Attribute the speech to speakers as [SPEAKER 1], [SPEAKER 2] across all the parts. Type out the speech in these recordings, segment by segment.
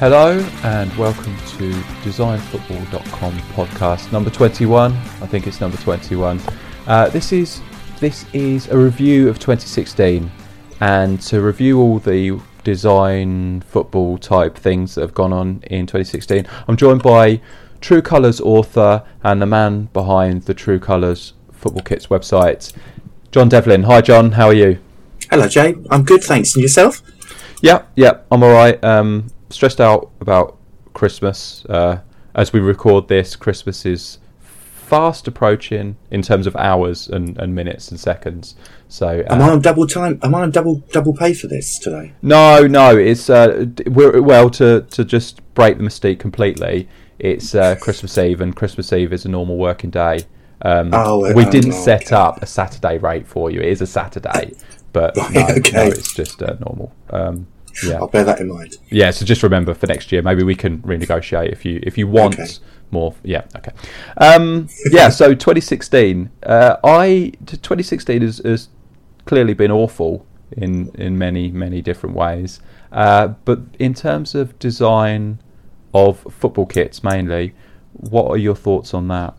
[SPEAKER 1] Hello and welcome to designfootball.com podcast number 21. I think it's number 21. Uh, this is this is a review of 2016 and to review all the design football type things that have gone on in 2016. I'm joined by True Colours author and the man behind the True Colours football kits website, John Devlin. Hi John, how are you?
[SPEAKER 2] Hello Jay, I'm good, thanks. And yourself?
[SPEAKER 1] Yeah, yeah, I'm all right. Um, stressed out about Christmas. Uh, as we record this, Christmas is fast approaching in terms of hours and, and minutes and seconds. So uh,
[SPEAKER 2] Am I on double time? Am I on double double pay for this today?
[SPEAKER 1] no, no, it's uh, we're, well to to just break the mystique completely. It's uh, Christmas Eve, and Christmas Eve is a normal working day. Um,
[SPEAKER 2] Oh,
[SPEAKER 1] we didn't
[SPEAKER 2] oh,
[SPEAKER 1] set
[SPEAKER 2] okay.
[SPEAKER 1] up a Saturday rate for you. It is a Saturday, but
[SPEAKER 2] Right,
[SPEAKER 1] no, no,
[SPEAKER 2] okay.
[SPEAKER 1] it's just uh, normal. Um, yeah.
[SPEAKER 2] I'll bear that in mind.
[SPEAKER 1] Yeah, so just remember for next year, maybe we can renegotiate if you if you want
[SPEAKER 2] Okay.
[SPEAKER 1] more. Yeah, okay. Um, yeah, so 2016, uh, I 2016 has, has clearly been awful in in many many different ways. Uh, but in terms of design of football kits, mainly, what are your thoughts on that?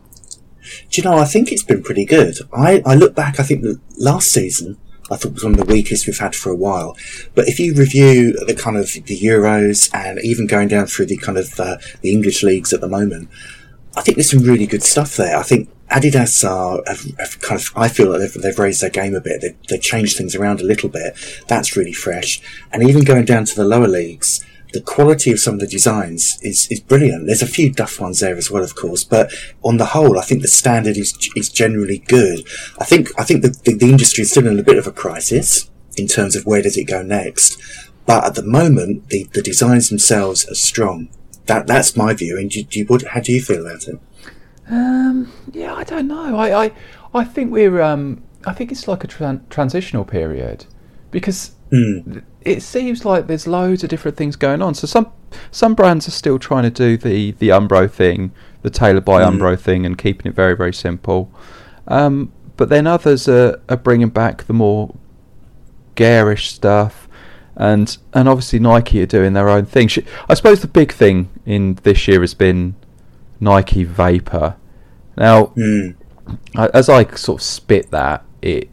[SPEAKER 2] Do you know? I think it's been pretty good. I, I look back. I think the last season I thought was one of the weakest we've had for a while. But if you review the kind of the Euros and even going down through the kind of uh, the English leagues at the moment, I think there's some really good stuff there. I think Adidas are have, have kind of. I feel like they've, they've raised their game a bit. They've, they've changed things around a little bit. That's really fresh. And even going down to the lower leagues, the quality of some of the designs is, is brilliant. There's a few duff ones there as well, of course, but on the whole, I think the standard is is generally good. I think I think the, the, the industry is still in a bit of a crisis in terms of where does it go next. But at the moment, the, the designs themselves are strong. That that's my view. And do, do you, what, how do you feel about it?
[SPEAKER 1] Um, Yeah, I don't know. I, I, I think we're. Um, I think it's like a tran- transitional period because hmm. it seems like there's loads of different things going on. So some some brands are still trying to do the the Umbro thing, the Taylor by hmm. Umbro thing, and keeping it very very simple. Um, but then others are, are bringing back the more garish stuff, and and obviously Nike are doing their own thing. I suppose the big thing in this year has been Nike Vapor. Now, hmm. I- as I sort of spit that, it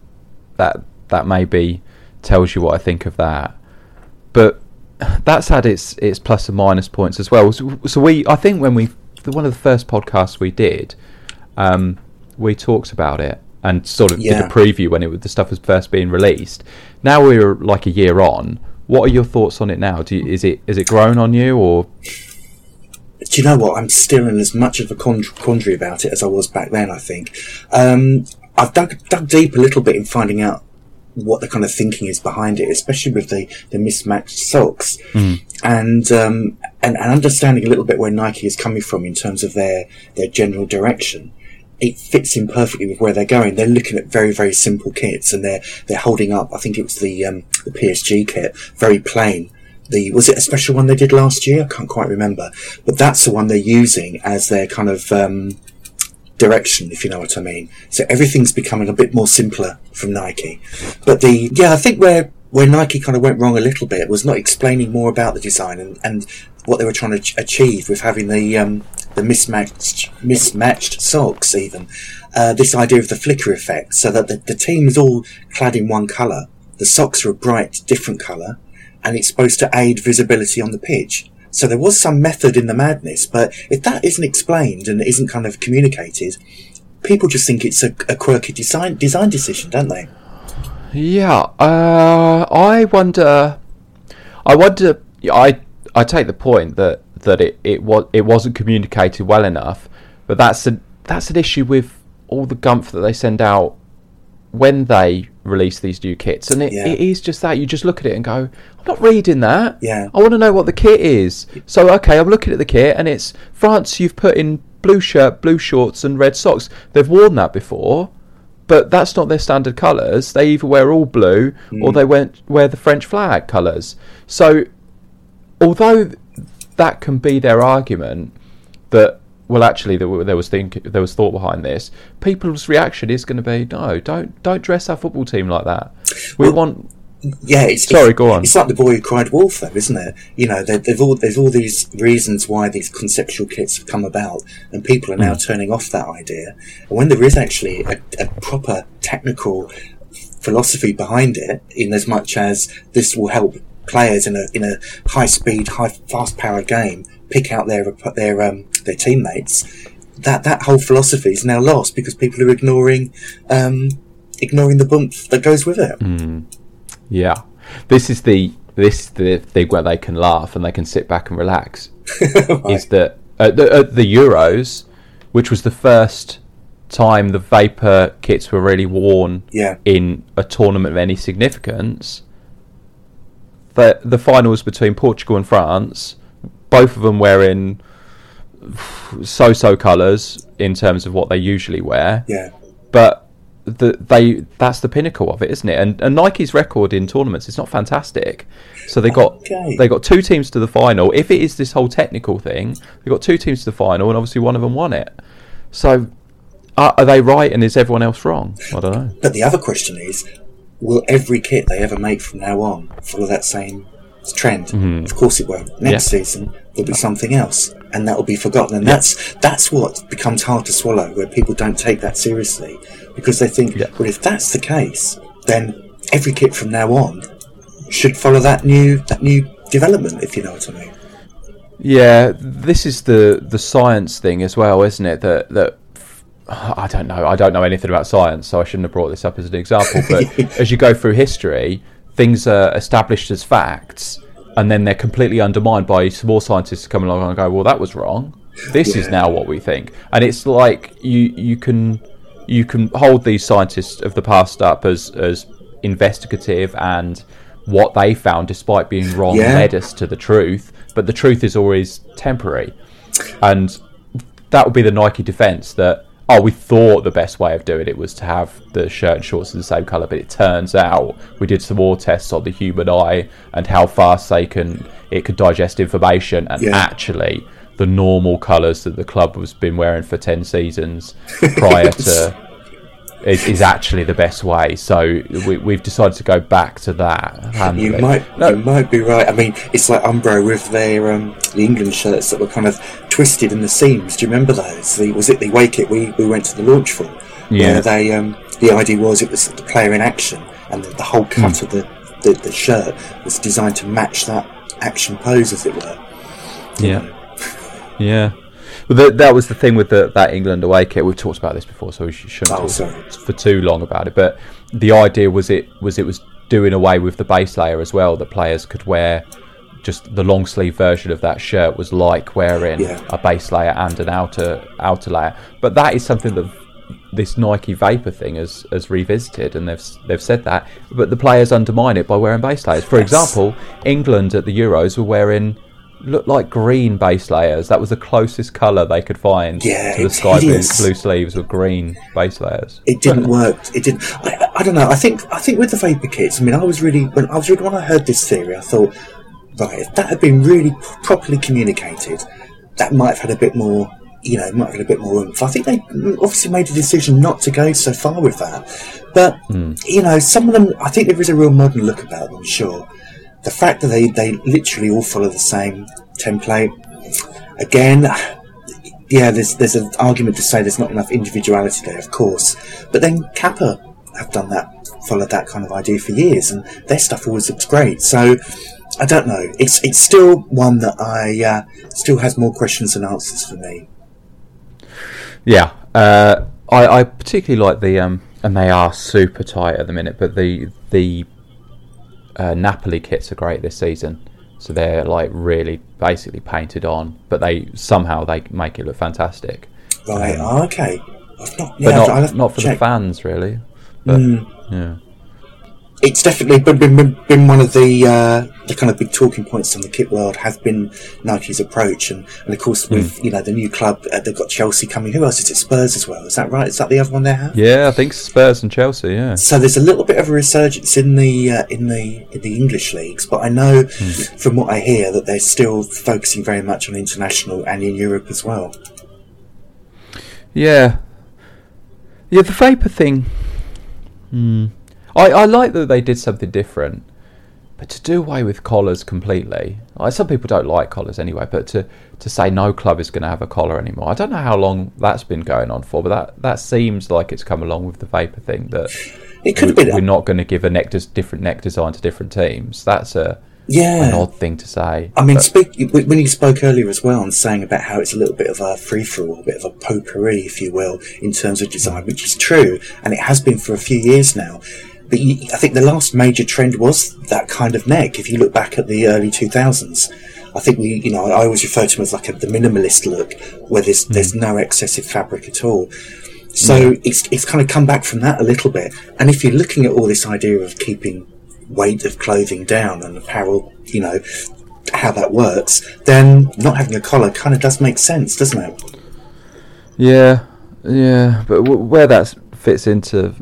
[SPEAKER 1] that that maybe tells you what I think of that. But that's had its its plus and minus points as well. So, so we, I think, when we the, one of the first podcasts we did, um, we talked about it and sort of
[SPEAKER 2] Yeah.
[SPEAKER 1] did a preview when it the stuff was first being released. Now we're like a year on. What are your thoughts on it now? Do you, is it is it grown on you or
[SPEAKER 2] do you know what? I'm still in as much of a quandary about it as I was back then. I think um, I've dug dug deep a little bit in finding out what the kind of thinking is behind it, especially with the, the mismatched socks, and, um, and and understanding a little bit where Nike is coming from in terms of their their general direction. It fits in perfectly with where they're going. They're looking at very very simple kits, and they're they're holding up. I think it was the um, the PSG kit, very plain the was it a special one they did last year? I can't quite remember, but that's the one they're using as their kind of um, direction, if you know what I mean. So everything's becoming a bit more simpler from Nike. But the yeah, I think where where Nike kind of went wrong a little bit was not explaining more about the design and, and what they were trying to ach- achieve with having the um, the mismatched mismatched socks even. Uh, this idea of the flicker effect, so that the, the team is all clad in one colour. The socks are a bright different colour, and it's supposed to aid visibility on the pitch. So there was some method in the madness, but if that isn't explained and isn't kind of communicated, people just think it's a, a quirky design design decision, don't they?
[SPEAKER 1] Yeah, uh, I wonder. I wonder. I I take the point that that it, it was it wasn't communicated well enough, but that's a that's an issue with all the gumph that they send out when they release these new kits, and it,
[SPEAKER 2] Yeah.
[SPEAKER 1] it is just that you just look at it and go, I'm not reading that.
[SPEAKER 2] Yeah.
[SPEAKER 1] I want to know what the kit is. So okay, I'm looking at the kit, and it's France. You've put in blue shirt, blue shorts, and red socks. They've worn that before, but that's not their standard colours. They either wear all blue or hmm. they went wear the French flag colours. So, although that can be their argument that well, actually, there, were- there was think there was thought behind this. People's reaction is going to be no, don't don't dress our football team like that. We
[SPEAKER 2] Well,
[SPEAKER 1] want
[SPEAKER 2] Yeah, it's
[SPEAKER 1] Sorry,
[SPEAKER 2] it's,
[SPEAKER 1] go on.
[SPEAKER 2] It's like the boy who cried wolf, though, isn't it? You know, there, there've all, there's all these reasons why these conceptual kits have come about, and people are now
[SPEAKER 1] Hmm.
[SPEAKER 2] turning off that idea. And when there is actually a, a proper technical philosophy behind it, in as much as this will help players in a in a high speed, high fast power game pick out their their um, their teammates. That that whole philosophy is now lost because people are ignoring um, ignoring the bump that goes with it.
[SPEAKER 1] Yeah, this is the this is the thing where they can laugh and they can sit back and relax. Is that at the, at the Euros, which was the first time the Vapor kits were really worn
[SPEAKER 2] Yeah.
[SPEAKER 1] in a tournament of any significance. The the finals between Portugal and France, both of them wearing so-so colours in terms of what they usually wear
[SPEAKER 2] Yeah.
[SPEAKER 1] but the, they that's the pinnacle of it, isn't it? And, and Nike's record in tournaments is not fantastic. So they got
[SPEAKER 2] Okay.
[SPEAKER 1] they got two teams to the final. If it is this whole technical thing, they got two teams to the final, and obviously one of them won it. So are, are they right, and is everyone else wrong? I don't know.
[SPEAKER 2] But the other question is, will every kit they ever make from now on follow that same trend? Mm-hmm. Of course it won't. Next
[SPEAKER 1] Yeah.
[SPEAKER 2] season there'll be something else, and that will be forgotten. And that's that's what becomes hard to swallow, where people don't take that seriously because they think,
[SPEAKER 1] Yeah.
[SPEAKER 2] well, if that's the case, then every kit from now on should follow that new that new development. If you know what I mean.
[SPEAKER 1] Yeah, this is the the science thing as well, isn't it? That that I don't know. I don't know anything about science, so I shouldn't have brought this up as an example. But as you go through history, things are established as facts, and then they're completely undermined by some more scientists coming along and go, "Well, that was wrong. This is now what we think." And it's like you you can you can hold these scientists of the past up as as investigative and what they found, despite being wrong,
[SPEAKER 2] Yeah.
[SPEAKER 1] led us to the truth. But the truth is always temporary, and that would be the Nike defense that oh we thought the best way of doing it was to have the shirt and shorts in the same color but it turns out we did some more tests on the human eye and how fast they can it could digest information and
[SPEAKER 2] Yeah.
[SPEAKER 1] actually the normal colors that the club has been wearing for 10 seasons prior to is, is actually the best way so we, we've decided to go back to that
[SPEAKER 2] You might,
[SPEAKER 1] No,
[SPEAKER 2] you might be right. I mean, it's like Umbro with their um, the England shirts that were kind of twisted in the seams. Do you remember those? The, was it the away kit we, we went to the launch for?
[SPEAKER 1] Yeah.
[SPEAKER 2] Where they um, the idea was it was the player in action, and the, the whole cut
[SPEAKER 1] Hmm.
[SPEAKER 2] of the, the the shirt was designed to match that action pose, as it were.
[SPEAKER 1] Yeah, yeah. That that was the thing with the, that England away kit. We've talked about this before, so we shouldn't
[SPEAKER 2] Oh,
[SPEAKER 1] talk
[SPEAKER 2] sorry.
[SPEAKER 1] for too long about it. But the idea was it was it was doing away with the base layer as well. That players could wear just the long sleeve version of that shirt was like wearing
[SPEAKER 2] Yeah.
[SPEAKER 1] a base layer and an outer outer layer. But that is something that this Nike Vapor thing has, has revisited, and they've they've said that. But the players undermine it by wearing base layers. For
[SPEAKER 2] Yes.
[SPEAKER 1] example, England at the Euros were wearing looked like green base layers. That was the closest colour they could find
[SPEAKER 2] Yeah,
[SPEAKER 1] to the sky blue, blue sleeves with green base layers.
[SPEAKER 2] It didn't work. It didn't. I, I don't know. I think I think with the vapor kits. I mean, I was really when I was really when I heard this theory, I thought, right, if that had been really properly communicated, that might have had a bit more. You know, might have had a bit more oomph. I think they obviously made a decision not to go so far with that. But hmm. you know, some of them, I think there is a real modern look about them. Sure, the fact that they they literally all follow the same template. Again, yeah, there's there's an argument to say there's not enough individuality there, of course. But then Kappa have done that, followed that kind of idea for years, and their stuff always looks great. So I don't know. It's it's still one that I uh, still has more questions than answers for me.
[SPEAKER 1] Yeah, uh, I, I particularly like the um, and they are super tight at the minute. But the the uh, Napoli kits are great this season, so they're like really basically painted on, but they somehow they make it look fantastic.
[SPEAKER 2] Right. Um, okay.
[SPEAKER 1] Not, yeah, but not, not for check. the fans really. But, mm. Yeah
[SPEAKER 2] it's definitely been, been, been one of the uh, the kind of big talking points in the kit world has been Nike's approach, and, and of course with mm. you know the new club uh, they've got Chelsea coming. Who else is it? Spurs as well. Is that right? Is that the other one they have?
[SPEAKER 1] Yeah, I think Spurs and Chelsea. Yeah.
[SPEAKER 2] So there's a little bit of a resurgence in the uh, in the in the English leagues, but I know mm. from what I hear that they're still focusing very much on international and in Europe as well.
[SPEAKER 1] Yeah, yeah, the vapor thing. Hmm. I, I like that they did something different, but to do away with collars completely, like some people don't like collars anyway, but to, to say no club is going to have a collar anymore, I don't know how long that's been going on for, but that, that seems like it's come along with the vapor thing that
[SPEAKER 2] it could
[SPEAKER 1] we, we're not going to give a neck des- different neck design to different teams. That's a yeah. an odd thing to say.
[SPEAKER 2] I mean, but... speak, when you spoke earlier as well and saying about how it's a little bit of a free for all, a bit of a potpourri, if you will, in terms of design, which is true, and it has been for a few years now. But I think the last major trend was that kind of neck. If you look back at the early 2000s, I think we, you know, I always refer to them as like a, the minimalist look, where there's mm. there's no excessive fabric at all. So it's it's kind of come back from that a little bit. And if you're looking at all this idea of keeping weight of clothing down and apparel, you know, how that works, then not having a collar kind of does make sense, doesn't it?
[SPEAKER 1] Yeah, yeah, but w- where that fits into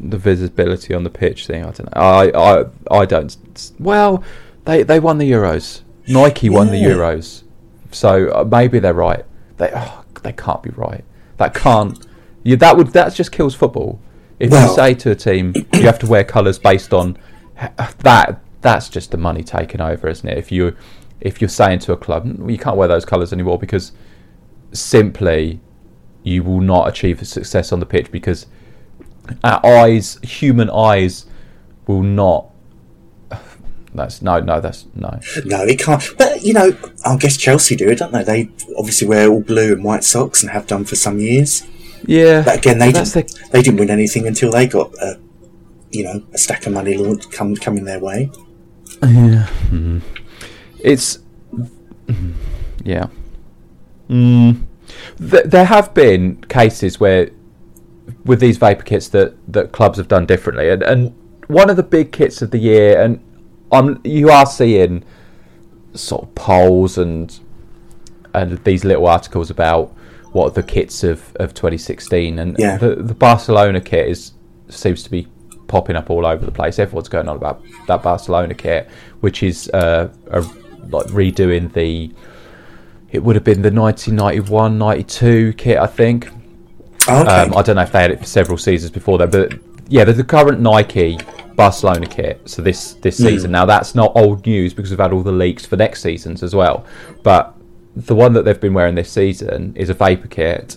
[SPEAKER 1] the visibility on the pitch thing. I don't know. I I I don't. Well, they they won the Euros. Nike yeah. won the Euros, so uh, maybe they're right. They oh, they can't be right. That can't. Yeah, that would that just kills football. If well, you say to a team you have to wear colours based on that, that's just the money taken over, isn't it? If you if you're saying to a club you can't wear those colours anymore because simply you will not achieve success on the pitch because our eyes, human eyes, will not. That's no, no, that's no.
[SPEAKER 2] No, it can't. But you know, I guess Chelsea do it, don't they? They obviously wear all blue and white socks and have done for some years.
[SPEAKER 1] Yeah,
[SPEAKER 2] but again, they didn't. The... They didn't win anything until they got, a, you know, a stack of money come coming their way.
[SPEAKER 1] Yeah, mm. it's mm, yeah. Mm. Th- there have been cases where with these vapor kits that that clubs have done differently, and and one of the big kits of the year, and on you are seeing sort of polls and and these little articles about what the kits of, of 2016 and yeah. the, the Barcelona kit is seems to be popping up all over the place. Everyone's going on about that Barcelona kit, which is uh, a, like redoing the. It would have been the 1991-92 kit, I think,
[SPEAKER 2] okay.
[SPEAKER 1] Um, I don't know if they had it for several seasons before that, but yeah, there's the current Nike Barcelona kit. So this this mm. season now that's not old news because we've had all the leaks for next seasons as well. But the one that they've been wearing this season is a vapor kit,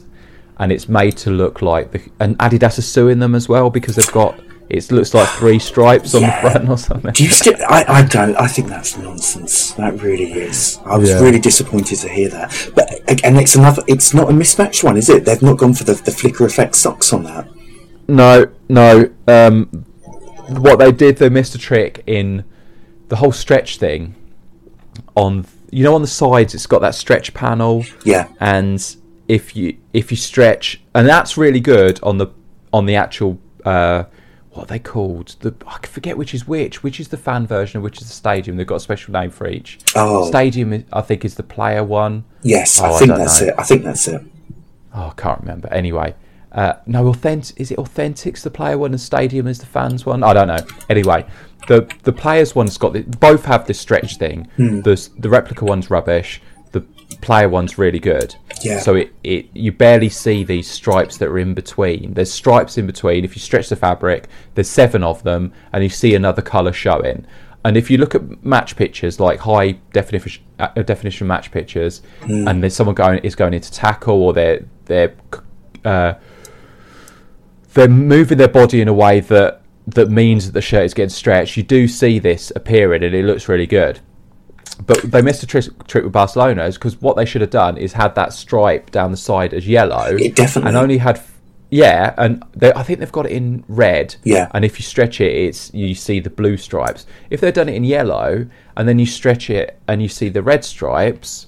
[SPEAKER 1] and it's made to look like the and Adidas are suing them as well because they've got it looks like three stripes on yeah. the front or something.
[SPEAKER 2] Do you still? I, I don't. I think that's nonsense. That really is. I was yeah. really disappointed to hear that. But and it's another. It's not a mismatched one, is it? They've not gone for the, the flicker effect socks on that.
[SPEAKER 1] No, no. Um, what they did, they missed a trick in the whole stretch thing. On you know, on the sides, it's got that stretch panel.
[SPEAKER 2] Yeah.
[SPEAKER 1] And if you if you stretch, and that's really good on the on the actual. Uh, what are they called? The I forget which is which. Which is the fan version and which is the stadium? They've got a special name for each.
[SPEAKER 2] Oh,
[SPEAKER 1] stadium I think is the player one.
[SPEAKER 2] Yes, oh, I think I that's know. it. I think that's it.
[SPEAKER 1] Oh, I can't remember. Anyway, uh, no, authentic. Is it Authentics the player one and Stadium is the fans one? I don't know. Anyway, the the players one's got the, both have this stretch thing.
[SPEAKER 2] Hmm.
[SPEAKER 1] The the replica one's rubbish player one's really good.
[SPEAKER 2] Yeah.
[SPEAKER 1] So it, it you barely see these stripes that are in between. There's stripes in between. If you stretch the fabric, there's seven of them, and you see another colour showing. And if you look at match pictures, like high definition uh, definition match pictures, mm. and there's someone going is going into tackle, or they're they're uh, they're moving their body in a way that that means that the shirt is getting stretched. You do see this appearing, and it looks really good but they missed a trick, trick with Barcelona because what they should have done is had that stripe down the side as yellow,
[SPEAKER 2] definitely,
[SPEAKER 1] and only had yeah, and they, I think they've got it in red.
[SPEAKER 2] Yeah.
[SPEAKER 1] and if you stretch it, it's you see the blue stripes. If they'd done it in yellow and then you stretch it and you see the red stripes,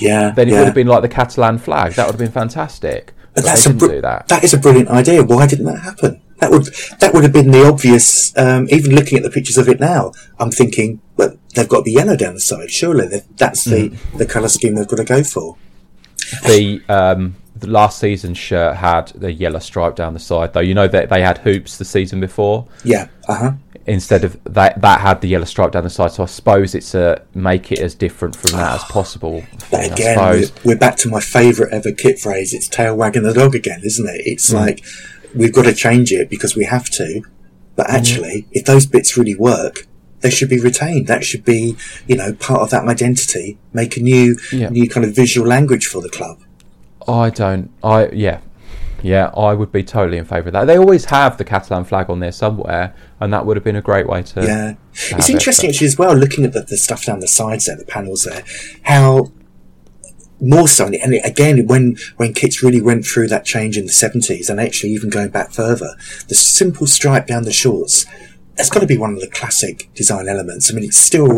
[SPEAKER 2] Yeah,
[SPEAKER 1] then it
[SPEAKER 2] yeah.
[SPEAKER 1] would have been like the Catalan flag. That would have been fantastic. But,
[SPEAKER 2] That's
[SPEAKER 1] they
[SPEAKER 2] a
[SPEAKER 1] didn't
[SPEAKER 2] br-
[SPEAKER 1] do that.
[SPEAKER 2] That is a brilliant idea. Why didn't that happen? That would that would have been the obvious. Um, even looking at the pictures of it now, I'm thinking, well, they've got to be yellow down the side. Surely that's the
[SPEAKER 1] Mm.
[SPEAKER 2] the colour scheme they've got to go for.
[SPEAKER 1] the um, the last season's shirt had the yellow stripe down the side, though. You know that they had hoops the season before.
[SPEAKER 2] Yeah. Uh huh.
[SPEAKER 1] Instead of that, that had the yellow stripe down the side. So I suppose it's a make it as different from that as possible.
[SPEAKER 2] But
[SPEAKER 1] thing,
[SPEAKER 2] again, we're, we're back to my favourite ever kit phrase. It's tail wagging the dog again, isn't it? It's
[SPEAKER 1] Mm.
[SPEAKER 2] like we've got to change it because we have to. But
[SPEAKER 1] Mm.
[SPEAKER 2] actually, if those bits really work, they should be retained. That should be, you know, part of that identity. Make a new,
[SPEAKER 1] Yeah.
[SPEAKER 2] new kind of visual language for the club.
[SPEAKER 1] I don't. I yeah, yeah. I would be totally in favour of that. They always have the Catalan flag on there somewhere, and that would have been a great way to.
[SPEAKER 2] Yeah,
[SPEAKER 1] to
[SPEAKER 2] it's
[SPEAKER 1] have it,
[SPEAKER 2] interesting actually as well. Looking at the, the stuff down the sides there, the panels there, how more so, and again when when kits really went through that change in the seventies, and actually even going back further, the simple stripe down the shorts. That's got to be one of the classic design elements. I mean, it's still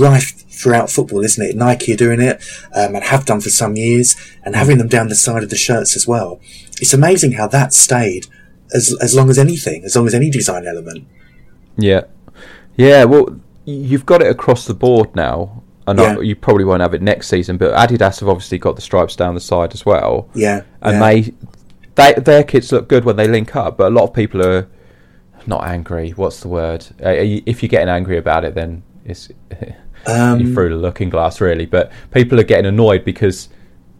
[SPEAKER 2] rife throughout football, isn't it? Nike are doing it, um, and have done for some years, and having them down the side of the shirts as well. It's amazing how that stayed as as long as anything, as long as any design element.
[SPEAKER 1] Yeah, yeah. Well, you've got it across the board now, and
[SPEAKER 2] Yeah.
[SPEAKER 1] you probably won't have it next season. But Adidas have obviously got the stripes down the side as well,
[SPEAKER 2] Yeah,
[SPEAKER 1] and
[SPEAKER 2] yeah.
[SPEAKER 1] they, they their kits look good when they link up. But a lot of people are not angry. What's the word? Uh, if you're getting angry about it, then it's
[SPEAKER 2] Um,
[SPEAKER 1] you through the looking glass, really. But people are getting annoyed because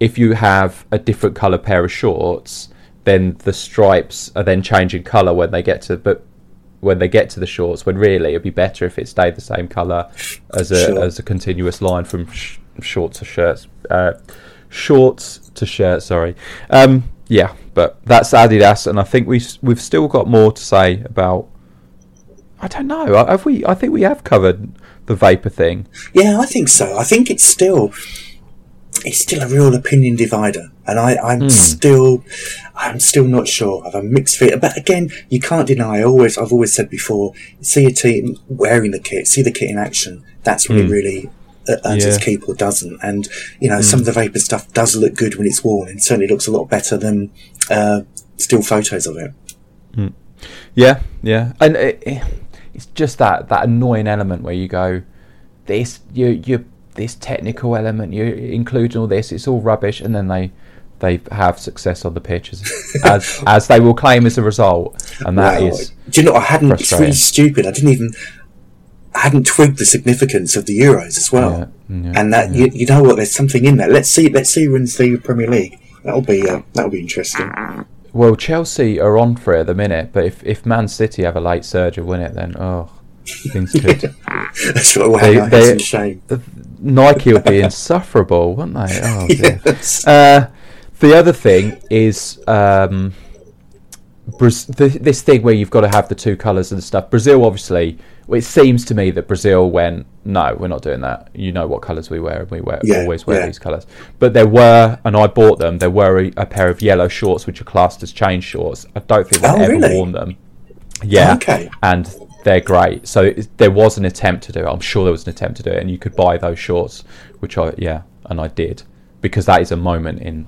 [SPEAKER 1] if you have a different color pair of shorts, then the stripes are then changing color when they get to but when they get to the shorts. When really it'd be better if it stayed the same color as a
[SPEAKER 2] Sure.
[SPEAKER 1] as a continuous line from sh- shorts to shirts, uh, shorts to shirts. Sorry. Um, yeah, but that's Adidas, and I think we we've still got more to say about. I don't know. Have we? I think we have covered the vapor thing.
[SPEAKER 2] Yeah, I think so. I think it's still it's still a real opinion divider, and I, I'm hmm. still I'm still not sure. I have a mixed feeling, but again, you can't deny. I always I've always said before, see a team wearing the kit, see the kit in action. That's when it hmm. really uh, earns its keep or doesn't. And you know, some of the vapor stuff does look good when it's worn, and certainly looks a lot better than uh, still photos of it.
[SPEAKER 1] Yeah, yeah, and it, it- it's just that that annoying element where you go, this you you this technical element you're including all this, it's all rubbish, and then they they have success on the pitch as as, as they will claim as a result, and that
[SPEAKER 2] Wow.
[SPEAKER 1] is
[SPEAKER 2] Do you know? I hadn't. It's really stupid. I didn't even. I hadn't twigged the significance of the Euros as well,
[SPEAKER 1] Yeah, yeah,
[SPEAKER 2] and that you, you know what? There's something in there. Let's see. Let's see who wins the Premier League. That'll be uh, that'll be interesting.
[SPEAKER 1] well Chelsea are on for it at the minute, but if if Man City have a late surge and win it, then oh things could.
[SPEAKER 2] That's what
[SPEAKER 1] They-
[SPEAKER 2] our
[SPEAKER 1] they-
[SPEAKER 2] in shame.
[SPEAKER 1] Nike would be insufferable, wouldn't they? Oh dear.
[SPEAKER 2] Yes.
[SPEAKER 1] Uh, the other thing is um, Braz- th- this thing where you've got to have the two colours and stuff. Brazil, obviously, it seems to me that Brazil went, no, we're not doing that. You know what colours we wear, and we wear,
[SPEAKER 2] Yeah,
[SPEAKER 1] always wear
[SPEAKER 2] yeah.
[SPEAKER 1] these colours. But there were, and I bought them. There were a, a pair of yellow shorts which are classed as chain shorts. I don't think they've
[SPEAKER 2] Oh,
[SPEAKER 1] ever
[SPEAKER 2] really?
[SPEAKER 1] worn them. Yeah,
[SPEAKER 2] Okay.
[SPEAKER 1] and they're great. So it, there was an attempt to do it. I'm sure there was an attempt to do it, and you could buy those shorts, which I yeah, and I did because that is a moment in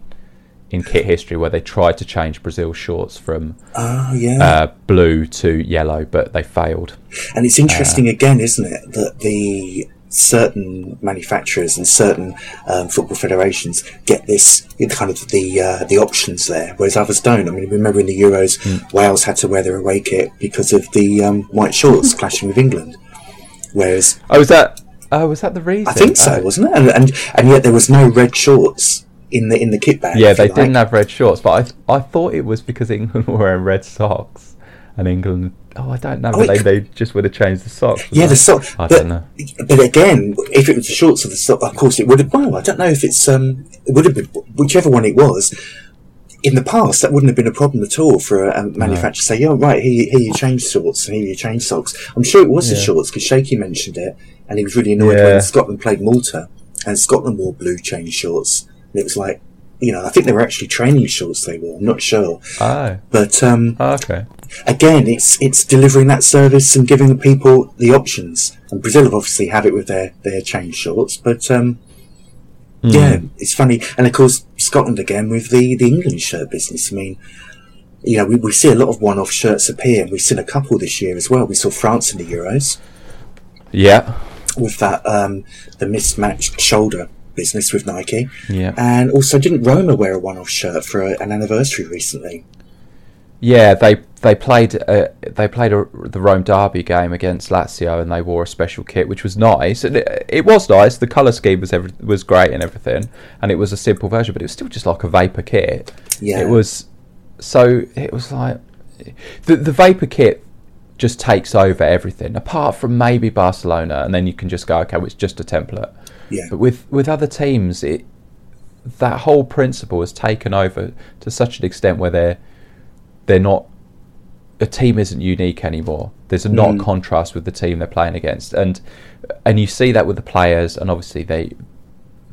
[SPEAKER 1] in kit history where they tried to change Brazil's shorts from
[SPEAKER 2] Oh yeah.
[SPEAKER 1] uh, blue to yellow, but they failed.
[SPEAKER 2] And it's interesting again, isn't it, that the certain manufacturers and certain um, football federations get this kind of the uh, the options there, whereas others don't. I mean, remember in the Euros, Wales had to wear their away kit because of the um, white shorts clashing with England. Whereas
[SPEAKER 1] Oh, was that? Oh, was that the reason?
[SPEAKER 2] I think so,
[SPEAKER 1] Oh.
[SPEAKER 2] wasn't it? And, and and yet there was no red shorts in the in the kit bag.
[SPEAKER 1] Yeah, they
[SPEAKER 2] like.
[SPEAKER 1] didn't have red shorts, but I I thought it was because England were wearing red socks, and England. Oh, I don't know,
[SPEAKER 2] Oh,
[SPEAKER 1] but they, they just would have changed the socks.
[SPEAKER 2] Yeah,
[SPEAKER 1] wouldn't
[SPEAKER 2] the socks.
[SPEAKER 1] I
[SPEAKER 2] but,
[SPEAKER 1] don't know.
[SPEAKER 2] But again, if it was the shorts of the sock, of course it would have. Well, I don't know if it's um, it would have been whichever one it was. In the past, that wouldn't have been a problem at all for a, manufacturer to say, "Yeah, right, here, here you change shorts, and here you change socks." I'm sure it was the shorts because Shaky mentioned it, and he was really annoyed
[SPEAKER 1] Yeah.
[SPEAKER 2] when Scotland played Malta, and Scotland wore blue chain shorts, and it was like, you know, I think they were actually training shorts they wore. I'm not sure.
[SPEAKER 1] Oh.
[SPEAKER 2] But um,
[SPEAKER 1] oh, okay.
[SPEAKER 2] Again, it's it's delivering that service and giving the people the options. And Brazil have obviously had it with their their chain shorts, but um, mm. yeah, it's funny. And of course, Scotland again with the the England shirt business. I mean, you know, we, we see a lot of one-off shirts appear, and we've seen a couple this year as well. We saw France in the Euros.
[SPEAKER 1] Yeah.
[SPEAKER 2] With that, um, the mismatched shoulder business with Nike.
[SPEAKER 1] Yeah.
[SPEAKER 2] And also, didn't Roma wear a one-off shirt for a, an anniversary recently?
[SPEAKER 1] Yeah, they they played a, they played a, the Rome derby game against Lazio, and they wore a special kit, which was nice. And it, it was nice. The color scheme was every, was great and everything, and it was a simple version, but it was still just like a vapor kit.
[SPEAKER 2] Yeah,
[SPEAKER 1] it was. So it was like the the vapor kit just takes over everything, apart from maybe Barcelona, and then you can just go, okay, well, it's just a template.
[SPEAKER 2] Yeah.
[SPEAKER 1] But with with other teams, it that whole principle has taken over to such an extent where they're they're not a team isn't unique anymore. There's a mm. not contrast with the team they're playing against, and and you see that with the players, and obviously they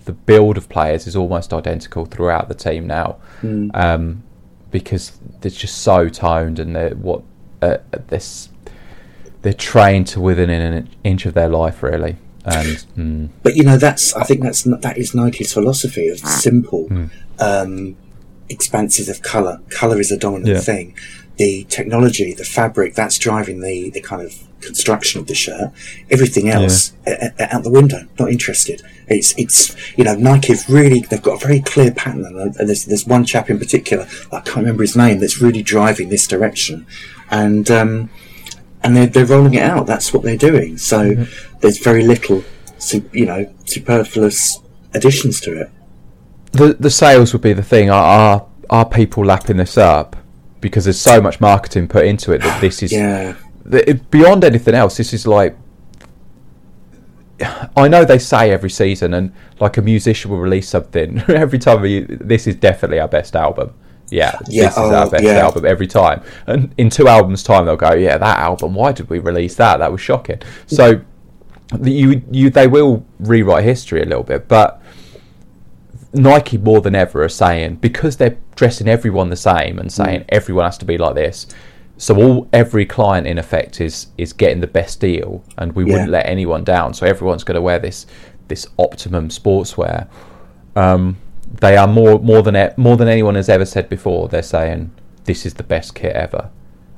[SPEAKER 1] the build of players is almost identical throughout the team now,
[SPEAKER 2] mm.
[SPEAKER 1] um, because they're just so toned and they're what uh, this they're trained to within an inch of their life really. And mm.
[SPEAKER 2] but you know that's I think that's that is Nike's philosophy of simple.
[SPEAKER 1] Mm.
[SPEAKER 2] Um, expanses of color. Color is a dominant yeah. thing. The technology, the fabric, that's driving the, the kind of construction of the shirt. Everything else yeah. a, a, out the window. Not interested. It's it's you know Nike have really they've got a very clear pattern, and there's there's one chap in particular I can't remember his name that's really driving this direction, and um, and they're they're rolling it out. That's what they're doing. So mm-hmm. There's very little, you know, superfluous additions to it
[SPEAKER 1] the the sales would be the thing. Are are people lapping this up because there's so much marketing put into it that this is
[SPEAKER 2] yeah.
[SPEAKER 1] beyond anything else. This is like I know they say every season, and like a musician will release something every time. You, this is definitely our best album. Yeah,
[SPEAKER 2] yeah
[SPEAKER 1] this is
[SPEAKER 2] oh,
[SPEAKER 1] our best
[SPEAKER 2] yeah.
[SPEAKER 1] album every time. And in two albums' time, they'll go, "Yeah, that album. Why did we release that? That was shocking." So you you they will rewrite history a little bit, but Nike more than ever are saying because they're dressing everyone the same and saying mm. everyone has to be like this. So all every client in effect is is getting the best deal, and we yeah. wouldn't let anyone down. So everyone's going to wear this this optimum sportswear. Um, they are more more than more than anyone has ever said before. They're saying this is the best kit ever,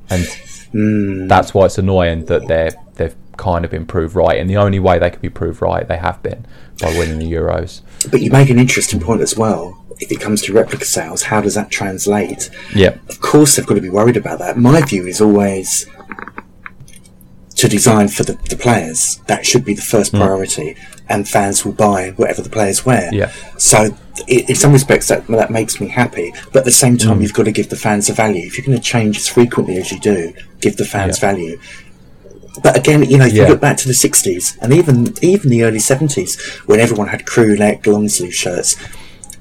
[SPEAKER 1] and
[SPEAKER 2] mm.
[SPEAKER 1] that's why it's annoying that they're they've kind of been proved right. And the only way they can be proved right, they have been by winning the Euros.
[SPEAKER 2] But you make an interesting point as well. If it comes to replica sales, how does that translate?
[SPEAKER 1] Yeah.
[SPEAKER 2] Of course, they've got to be worried about that. My view is always to design for the, the players. That should be the first hmm. priority, mm. and fans will buy whatever the players wear.
[SPEAKER 1] Yeah.
[SPEAKER 2] So, in some respects, that that makes me happy. But at the same time, mm. you've got to give the fans a value. If you're going to change as frequently as you do, give the fans yeah. value. But again, you know, if yeah. you look back to the '60s and even even the early '70s, when everyone had crew neck long sleeve shirts,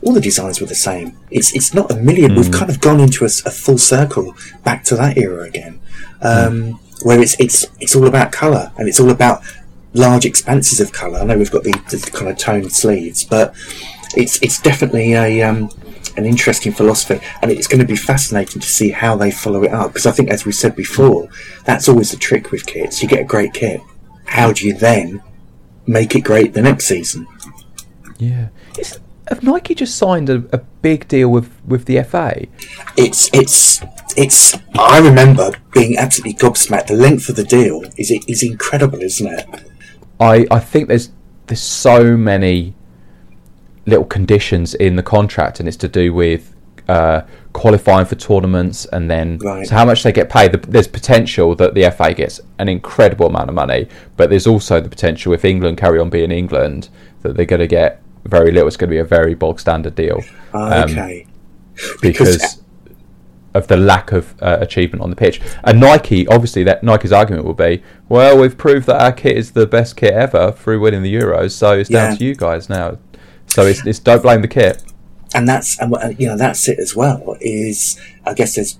[SPEAKER 2] all the designs were the same. It's it's not a million. Mm. We've kind of gone into a, a, full circle back to that era again, um, mm. where it's it's it's all about color and it's all about large expanses of color. I know we've got the, the kind of toned sleeves, but it's it's definitely a um, an interesting philosophy, and it's going to be fascinating to see how they follow it up. Because I think, as we said before, that's always the trick with kits. You get a great kit. How do you then make it great the next season?
[SPEAKER 1] Yeah, Is, have Nike just signed a, a big deal with with the FA?
[SPEAKER 2] It's it's it's. I remember being absolutely gobsmacked. The length of the deal is is incredible, isn't it?
[SPEAKER 1] I I think there's there's so many little conditions in the contract, and it's to do with uh, qualifying for tournaments and then
[SPEAKER 2] right.
[SPEAKER 1] so how much they get paid. There's potential that the FA gets an incredible amount of money, but there's also the potential if England carry on being England that they're going to get very little. It's going to be a very bog standard deal.
[SPEAKER 2] Ah, okay.
[SPEAKER 1] Um, because, because of the lack of uh, achievement on the pitch. And Nike, obviously, that Nike's argument will be, well, we've proved that our kit is the best kit ever through winning the Euros, so it's down to you guys now. So it's, it's don't blame the kit.
[SPEAKER 2] And that's and you know that's it as well. Is I guess there's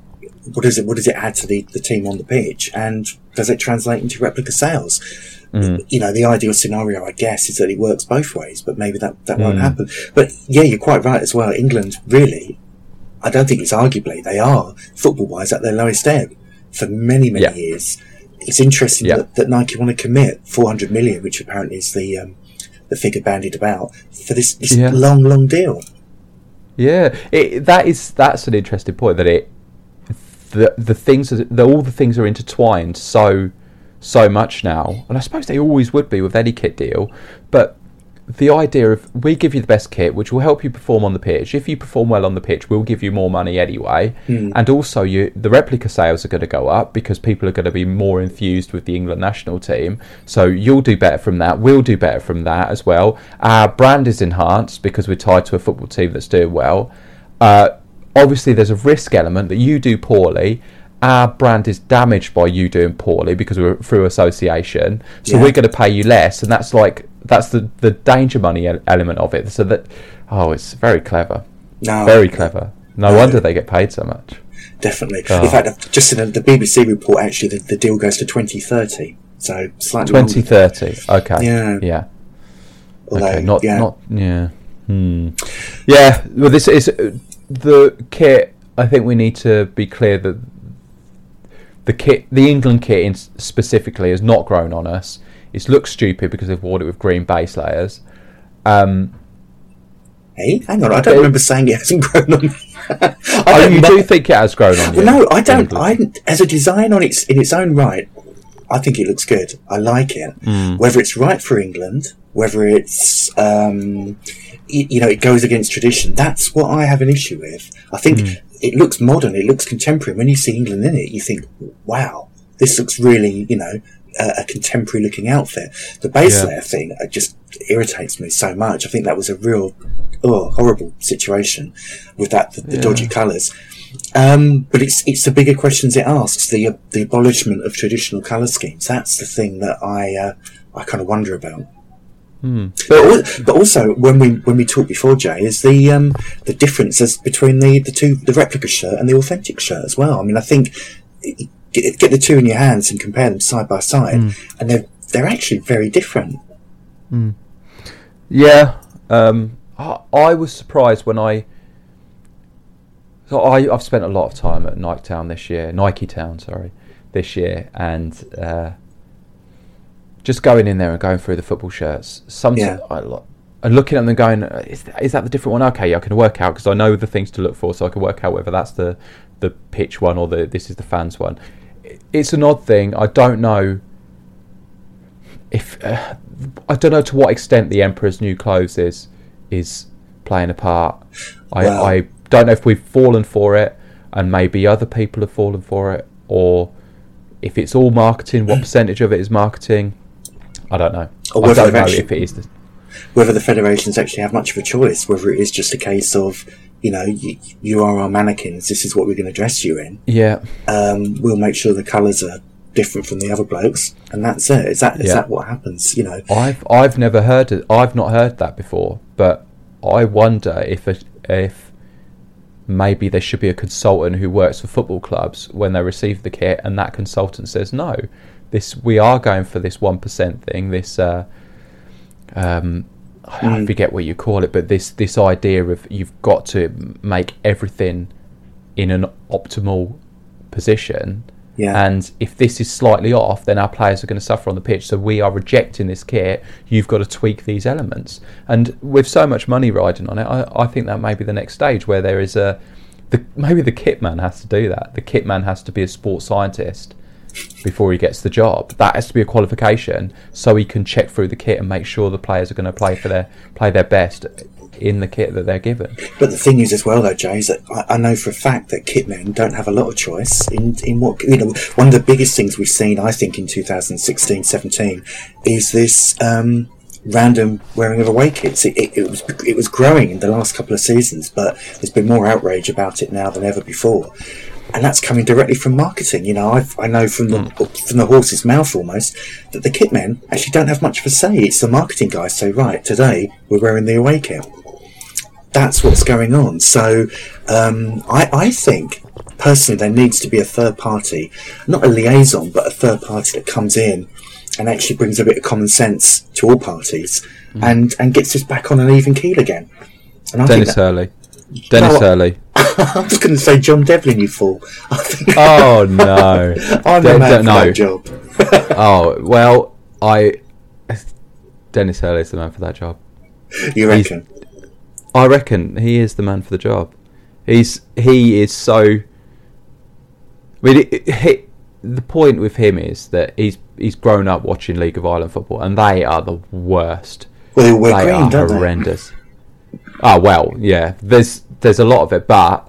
[SPEAKER 2] what is it? What does it add to the, the team on the pitch? And does it translate into replica sales?
[SPEAKER 1] Mm.
[SPEAKER 2] You know, the ideal scenario, I guess, is that it works both ways, but maybe that, that won't
[SPEAKER 1] Mm.
[SPEAKER 2] happen. But yeah, you're quite right as well. England, really, I don't think it's arguably, they are, football wise, at their lowest ebb for many, many
[SPEAKER 1] Yeah.
[SPEAKER 2] years. It's interesting
[SPEAKER 1] Yeah.
[SPEAKER 2] that, that Nike want to commit 400 million, which apparently is the, um, the figure bandied about, for this, this
[SPEAKER 1] Yeah.
[SPEAKER 2] long, long deal.
[SPEAKER 1] Yeah, it, that is that's an interesting point. That it the the things the, all the things are intertwined so so much now, and I suppose they always would be with any kit deal. But the idea of we give you the best kit, which will help you perform on the pitch. If you perform well on the pitch, we'll give you more money anyway, and also you the replica sales are going to go up because people are going to be more infused with the England national team. So you'll do better from that. We'll do better from that as well. Our brand is enhanced because we're tied to a football team that's doing well. Uh, obviously, there's a risk element that you do poorly. Our brand is damaged by you doing poorly because we're through association. So
[SPEAKER 2] Yeah.
[SPEAKER 1] we're going to pay you less, and that's like that's the the danger money element of it. So that oh, it's very clever,
[SPEAKER 2] No,
[SPEAKER 1] very clever. No
[SPEAKER 2] No.
[SPEAKER 1] wonder they get paid so much.
[SPEAKER 2] Definitely.
[SPEAKER 1] Oh.
[SPEAKER 2] In fact, I've just in the BBC report, actually, the, the deal goes to 2030. So slightly longer.
[SPEAKER 1] Twenty thirty. Okay.
[SPEAKER 2] Yeah.
[SPEAKER 1] Yeah.
[SPEAKER 2] Although,
[SPEAKER 1] okay. Not
[SPEAKER 2] yeah.
[SPEAKER 1] not yeah. Hmm. Yeah. Well, this is uh, the kit. I think we need to be clear that the kit, the England kit in specifically, has not grown on us. It looks stupid because they've worn it with green base layers.
[SPEAKER 2] Hey, hang on. I don't
[SPEAKER 1] Okay.
[SPEAKER 2] remember saying it hasn't grown on me. I
[SPEAKER 1] Oh,
[SPEAKER 2] don't
[SPEAKER 1] you
[SPEAKER 2] mi-
[SPEAKER 1] do think it has grown on you?
[SPEAKER 2] Well, no, I don't. I as a design on its in its own right, I think it looks good. I like it.
[SPEAKER 1] Hmm.
[SPEAKER 2] Whether it's right for England, whether it's um, y- you know, it goes against tradition. That's what I have an issue with. I think
[SPEAKER 1] Hmm.
[SPEAKER 2] it looks modern. It looks contemporary. When you see England in it, you think, "Wow, this looks really," you know. A, a contemporary looking outfit. The base
[SPEAKER 1] Yeah.
[SPEAKER 2] layer thing uh, just irritates me so much. I think that was a real, oh, horrible situation with that the, the
[SPEAKER 1] Yeah.
[SPEAKER 2] dodgy colours. Um, but it's it's the bigger questions it asks the uh, the abolishment of traditional colour schemes. That's the thing that I uh, I kind of wonder about. But, but also when we when we talked before, Jay, is the um, the differences between the, the two the replica shirt and the authentic shirt as well. I mean, I think get, get the two in your hands and compare them side by side, and they're they're actually very different.
[SPEAKER 1] Yeah, um, I, I was surprised when I. So I, I've spent a lot of time at Nike Town this year, Nike Town, sorry, this year, and uh, just going in there and going through the football shirts. Some
[SPEAKER 2] Yeah.
[SPEAKER 1] I, lo- and looking at them going, "Uh, is that, is that the different one? Okay, I can work out because I know the things to look for, so I can work out whether that's the the pitch one or the this is the fans one. It's an odd thing. I don't know if uh, I don't know to what extent the Emperor's New Clothes is is playing a part. I, I don't know if we've fallen for it, and maybe other people have fallen for it, or if it's all marketing. What percentage of it is marketing? I don't know.
[SPEAKER 2] Or
[SPEAKER 1] I don't know
[SPEAKER 2] actually-
[SPEAKER 1] if it is. The,
[SPEAKER 2] Whether the federations actually have much of a choice, whether it is just a case of you know you, you are our mannequins, this is what we're going to dress you in.
[SPEAKER 1] yeah,
[SPEAKER 2] um, we'll make sure the colours are different from the other blokes, and that's it. Is that is
[SPEAKER 1] Yeah.
[SPEAKER 2] that what happens? You know,
[SPEAKER 1] I've I've never heard it. I've not heard that before, but I wonder if a, if maybe there should be a consultant who works for football clubs when they receive the kit, and that consultant says no, this we are going for this one percent thing. This uh, um, I forget hmm. what you call it, but this this idea of you've got to make everything in an optimal position.
[SPEAKER 2] Yeah.
[SPEAKER 1] And if this is slightly off, then our players are going to suffer on the pitch. So we are rejecting this kit. You've got to tweak these elements. And with so much money riding on it, I, I think that may be the next stage where there is a. The, maybe the kit man has to do that. The kit man has to be a sports scientist before he gets the job. That has to be a qualification, so he can check through the kit and make sure the players are going to play for their play their best in the kit that they're given.
[SPEAKER 2] but the thing is as well though, Jay, is that I, I know for a fact that kitmen don't have a lot of choice in in what you know. One of the biggest things we've seen, I think, in 2016-17 is this. Um, Random wearing of away kits. It, it, it was it was growing in the last couple of seasons, but there's been more outrage about it now than ever before. And that's coming directly from marketing. You know, I've, I know from the from the horse's mouth almost that the kit men actually don't have much of a say. It's the marketing guys say, right, today we're wearing the away kit. That's what's going on. So um, I, I think personally, there needs to be a third party, not a liaison, but a third party that comes in and actually brings a bit of common sense to all parties mm. and, and gets us back on an even keel again.
[SPEAKER 1] And I Denis Hurley. Denis no, Hurley.
[SPEAKER 2] I'm just going to say John Devlin, you fool.
[SPEAKER 1] oh no!
[SPEAKER 2] I'm De- the man no. for that job.
[SPEAKER 1] oh well, I. Denis Hurley's the man for that job.
[SPEAKER 2] You reckon? He's,
[SPEAKER 1] I reckon he is the man for the job. He's he is so. I mean, it, it, the point with him is that he's he's grown up watching League of Ireland football, and they are the worst.
[SPEAKER 2] Well, they green, are
[SPEAKER 1] horrendous. Ah, oh, well, yeah. There's there's a lot of it, but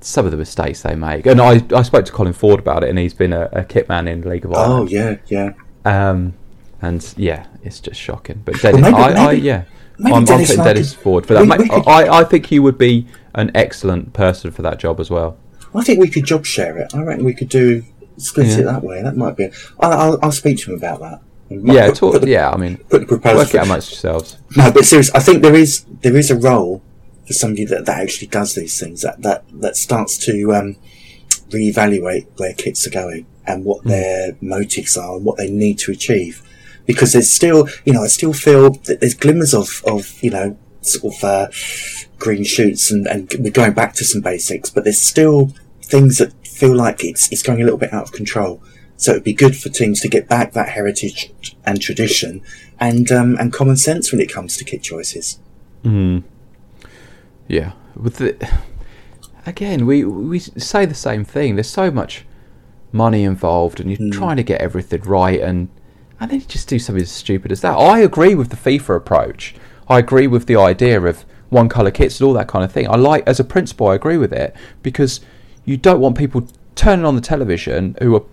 [SPEAKER 1] some of the mistakes they make. And I, I spoke to Colin Ford about it, and he's been a, a kit man in League of Ireland.
[SPEAKER 2] Oh yeah, yeah.
[SPEAKER 1] Um, and yeah, it's just shocking. But Denis, well, maybe, I, maybe, I, yeah, I'm, I'm putting Denis Ford for that. We, we could, I, I think he would be an excellent person for that job as well.
[SPEAKER 2] I think we could job share it. I reckon we could do split yeah. it that way. That might be. i I'll, I'll, I'll speak to him about that.
[SPEAKER 1] Yeah, put, talk, put the, yeah. I mean, put the proposal. Work it out amongst yourselves.
[SPEAKER 2] No, but seriously, I think there is there is a role for somebody that, that actually does these things that that that starts to um, reevaluate where kids are going and what mm. their motives are and what they need to achieve. Because there's still, you know, I still feel that there's glimmers of of you know sort of uh, green shoots and and we're going back to some basics, but there's still things that feel like it's it's going a little bit out of control. So it'd be good for teams to get back that heritage and tradition and um, and common sense when it comes to kit choices.
[SPEAKER 1] Mm. Yeah, with the again, we we say the same thing. There's so much money involved, and you're mm. trying to get everything right, and and then you just do something as stupid as that. I agree with the FIFA approach. I agree with the idea of one colour kits and all that kind of thing. I like, as a principle, I agree with it because you don't want people turning on the television who are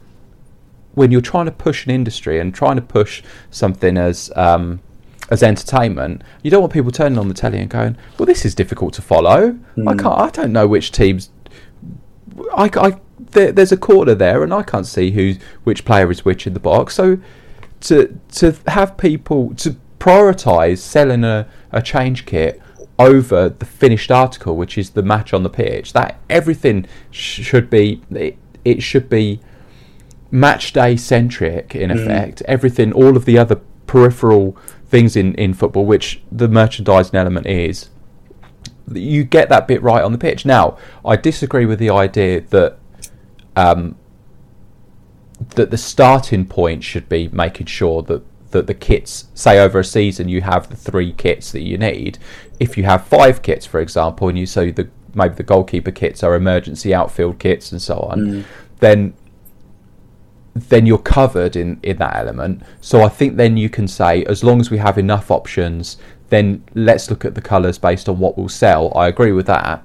[SPEAKER 1] when you're trying to push an industry and trying to push something as um, as entertainment, you don't want people turning on the telly and going, "Well, this is difficult to follow. Mm. I hmm. can't. I don't know which teams. I, I there, there's a corner there, and I can't see who which player is which in the box. So to to have people to prioritize selling a, a change kit over the finished article, which is the match on the pitch, that everything sh- should be it, it should be match day centric in mm. effect. Everything, all of the other peripheral things in, in football, which the merchandising element is, you get that bit right on the pitch. Now, I disagree with the idea that um, that the starting point should be making sure that that the kits, say over a season, you have the three kits that you need. If you have five kits, for example, and you say the maybe the goalkeeper kits are emergency outfield kits and so on, mm. then then you're covered in, in that element. So I think then you can say, as long as we have enough options, then let's look at the colours based on what will sell. I agree with that.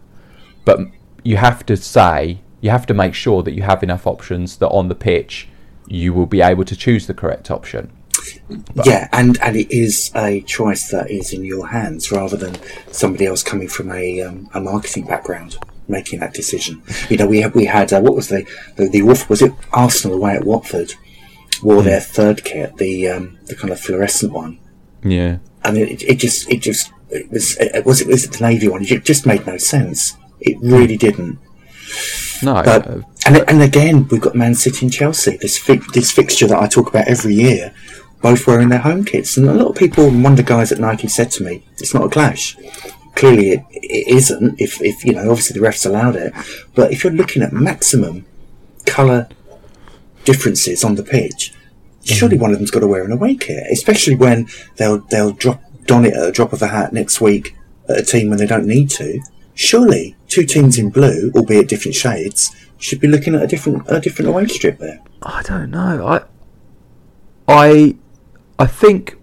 [SPEAKER 1] But you have to say, you have to make sure that you have enough options that on the pitch you will be able to choose the correct option.
[SPEAKER 2] But yeah, and, and it is a choice that is in your hands rather than somebody else coming from a, um, a marketing background making that decision. You know, we had we had uh, what was the the, the was it Arsenal away at Watford wore mm. their third kit, the um, the kind of fluorescent one.
[SPEAKER 1] Yeah,
[SPEAKER 2] and it, it just it just it was it was it was it the navy one. It just made no sense. It really didn't.
[SPEAKER 1] No,
[SPEAKER 2] but, uh, and and again we've got Man City and Chelsea. This fi- this fixture that I talk about every year, both wearing their home kits, and a lot of people, one of the guys at Nike said to me, "It's not a clash." Clearly it, it isn't if, if you know obviously the refs allowed it but if you're looking at maximum colour differences on the pitch surely mm-hmm. one of them's got to wear an away kit especially when they'll they'll drop don it at a drop of a hat next week at a team when they don't need to. Surely two teams in blue albeit different shades should be looking at a different a different away strip there.
[SPEAKER 1] I don't know. I I I think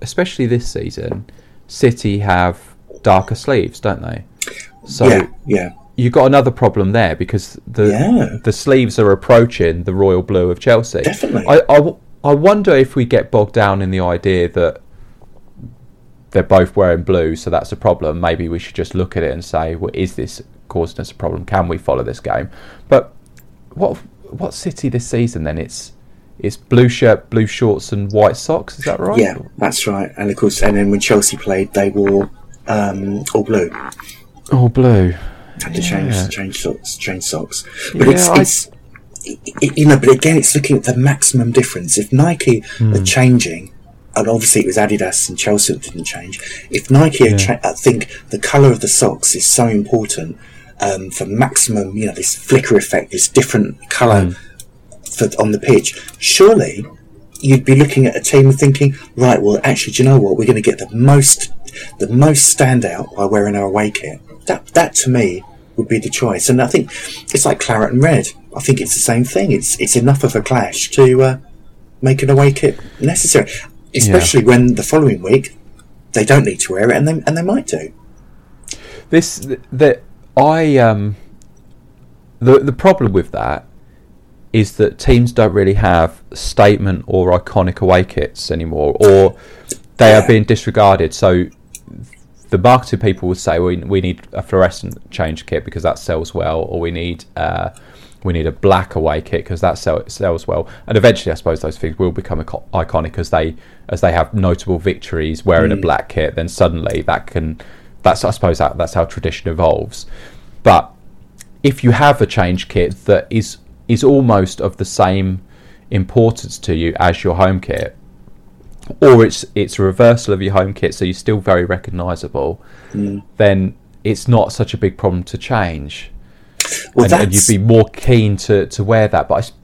[SPEAKER 1] especially this season City have darker sleeves, don't they?
[SPEAKER 2] So yeah, yeah.
[SPEAKER 1] You got another problem there because the yeah. the sleeves are approaching the royal blue of Chelsea.
[SPEAKER 2] Definitely.
[SPEAKER 1] I, I, I wonder if we get bogged down in the idea that they're both wearing blue, so that's a problem. Maybe we should just look at it and say, well, is this causing us a problem? Can we follow this game? But what what City this season then? It's it's blue shirt, blue shorts, and white socks. Is that right?
[SPEAKER 2] Yeah, that's right. And of course, and then when Chelsea played, they wore um, all blue.
[SPEAKER 1] All blue.
[SPEAKER 2] had to change change socks, change socks. But yeah, it's, I... it's it, you know, but again, it's looking at the maximum difference. If Nike mm. are hmm. changing, and obviously it was Adidas and Chelsea that didn't change. If Nike, yeah. cha- I think the colour of the socks is so important um, for maximum, you know, this flicker effect, this different colour mm. for on the pitch. Surely you'd be looking at a team and thinking, right, well, actually, do you know what? We're going to get the most, the most standout by wearing our away kit. That, that to me would be the choice. And I think it's like claret and red. I think it's the same thing. It's it's enough of a clash to uh, make an away kit necessary, especially yeah. when the following week they don't need to wear it, and they and they might do.
[SPEAKER 1] This that I um the the problem with that is that teams don't really have statement or iconic away kits anymore, or they yeah. are being disregarded. So the marketing people would say we we need a fluorescent change kit because that sells well, or we need uh, we need a black away kit because that sell, sells well. And eventually, I suppose those things will become iconic as they as they have notable victories wearing mm. a black kit. Then suddenly that can that's I suppose that, that's how tradition evolves. But if you have a change kit that is is almost of the same importance to you as your home kit, or it's it's a reversal of your home kit, so you're still very recognisable, mm. then it's not such a big problem to change. Well, and, and, you'd be more keen to, to wear that. But I,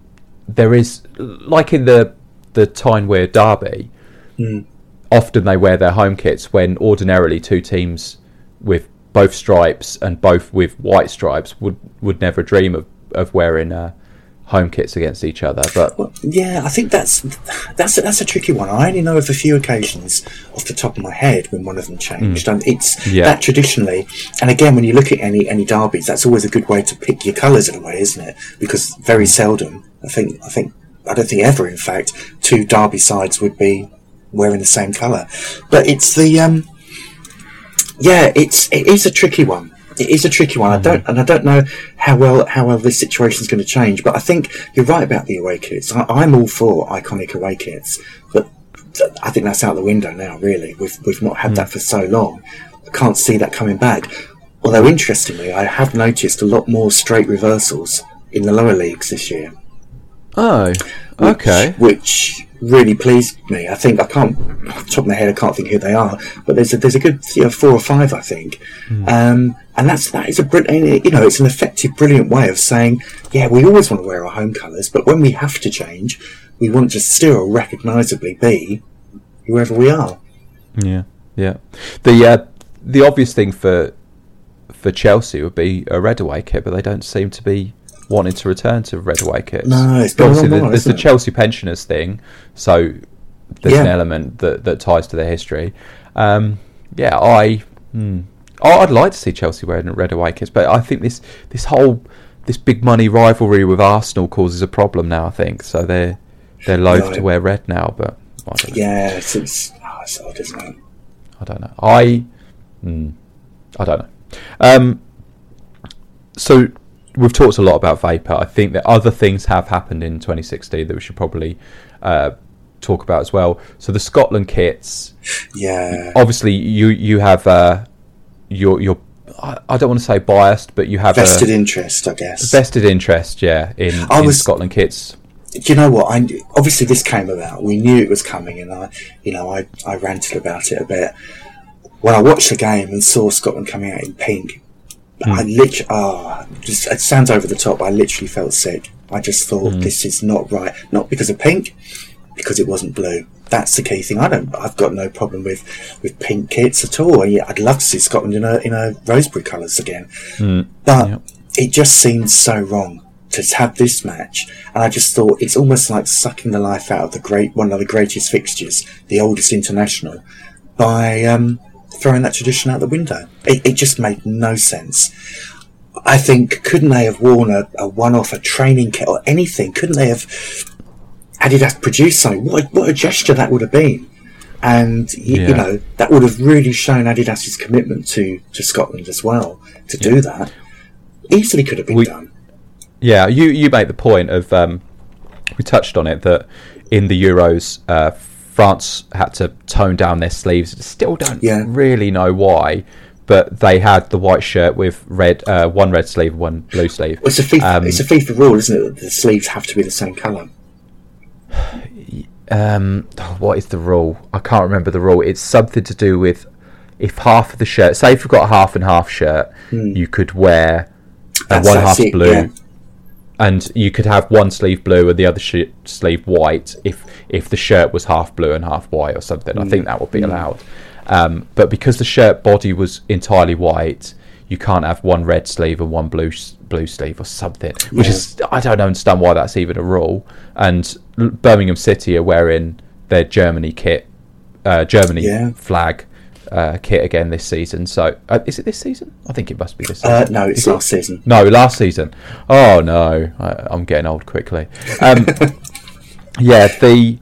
[SPEAKER 1] there is, like in the the Tyne-Wear Derby, mm. often they wear their home kits when ordinarily two teams with both stripes and both with white stripes would, would never dream of, of wearing uh, home kits against each other. But
[SPEAKER 2] well, yeah, I think that's that's a, that's a tricky one. I only know of a few occasions off the top of my head when one of them changed, mm. and it's yeah. that traditionally. And again, when you look at any any derbies, that's always a good way to pick your colours in a way, isn't it? Because very seldom, I think, I think, I don't think ever, in fact, two derby sides would be wearing the same colour. But it's the um, yeah, it's it is a tricky one it is a tricky one. Mm-hmm. I don't, and I don't know how well how well this situation is going to change. But I think you're right about the away kits. I, am all for iconic away kits, but I think that's out the window now. Really, we've we've not had mm. that for so long. I can't see that coming back. Although interestingly, I have noticed a lot more straight reversals in the lower leagues this year.
[SPEAKER 1] Oh, okay.
[SPEAKER 2] Which, which really pleased me. I think I can't, off the top of my head, I can't think who they are, but there's a, there's a good you know, four or five, I think. Mm. Um, and that's that is a brilliant, you know, it's an effective, brilliant way of saying, yeah, we always want to wear our home colours, but when we have to change, we want to still recognisably be whoever we are.
[SPEAKER 1] Yeah, yeah. The uh, the obvious thing for for Chelsea would be a red away kit, but they don't seem to be wanting to return to red away kits.
[SPEAKER 2] No, it's obviously
[SPEAKER 1] there's, the Chelsea pensioners thing, so there's yeah. an element that, that ties to their history. Um, yeah, I, hmm, I'd like to see Chelsea wearing red away kits, but I think this this whole this big money rivalry with Arsenal causes a problem now. I think so. They're they're loath no. to wear red now, but
[SPEAKER 2] yeah, it's, it's, oh, it's odd, isn't it?
[SPEAKER 1] I don't know. I hmm, I don't know. Um, so we've talked a lot about vapor. I think that other things have happened in 2016 that we should probably uh, talk about as well. So the Scotland kits.
[SPEAKER 2] Yeah.
[SPEAKER 1] Obviously, you you have uh, your your. I don't want to say biased, but you have
[SPEAKER 2] vested a, interest, I guess.
[SPEAKER 1] Vested interest, yeah, in, in was, Scotland kits.
[SPEAKER 2] Do you know what? I obviously this came about. We knew it was coming, and I, you know, I, I ranted about it a bit. When I watched the game and saw Scotland coming out in pink, Mm. I literally, ah, oh, just it sounds over the top. I literally felt sick. I just thought mm. this is not right. Not because of pink, because it wasn't blue. That's the key thing. I don't. I've got no problem with with pink kits at all. I'd love to see Scotland in a in a Rosebery colours again, mm. but yep. it just seems so wrong to have this match. And I just thought it's almost like sucking the life out of the great one of the greatest fixtures, the oldest international, by um, throwing that tradition out the window. It, it just made no sense. I think couldn't they have worn a, a one-off, a training kit or anything? Couldn't they have Adidas produced something? What a, what a gesture that would have been. And yeah. you know that would have really shown Adidas's commitment to, to Scotland as well to yeah. do that. Easily could have been we, done.
[SPEAKER 1] Yeah, you you make the point of um, we touched on it that in the Euros, uh, France had to tone down their sleeves. Still don't yeah. really know why, but they had the white shirt with red, uh, one red sleeve, one blue sleeve.
[SPEAKER 2] It's a FIFA, um, it's a FIFA rule, isn't it? That the sleeves have to be the same colour.
[SPEAKER 1] Um, what is the rule? I can't remember the rule. It's something to do with if half of the shirt, say if you've got a half and half shirt, hmm. you could wear uh, one half it, blue, yeah. And you could have one sleeve blue and the other sh- sleeve white. If if the shirt was half blue and half white or something, I hmm. think that would be hmm. allowed. Um, but because the shirt body was entirely white, you can't have one red sleeve and one blue blue sleeve or something. Which yeah. is I don't understand why that's even a rule. And Birmingham City are wearing their Germany kit, uh, Germany yeah. flag uh, kit again this season. So uh, is it this season? I think it must be this
[SPEAKER 2] uh, season. no, it's is last it? season.
[SPEAKER 1] No, last season. Oh no, I, am getting old quickly. Um, yeah, the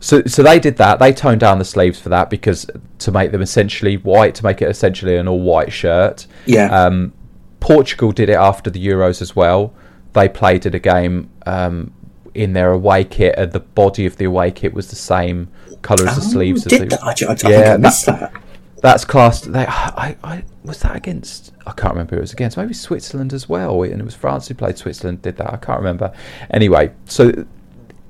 [SPEAKER 1] so so they did that. They toned down the sleeves for that because to make them essentially white, to make it essentially an all white shirt.
[SPEAKER 2] Yeah.
[SPEAKER 1] Um, Portugal did it after the Euros as well. They played in a game um, in their away kit, and the body of the away kit was the same colour as oh, the sleeves.
[SPEAKER 2] Did
[SPEAKER 1] the,
[SPEAKER 2] that? I, I, yeah, I that, that.
[SPEAKER 1] That's classed. They, I, I was that against. I can't remember who it was against. Maybe Switzerland as well, and it was France who played Switzerland. Did that? I can't remember. Anyway, so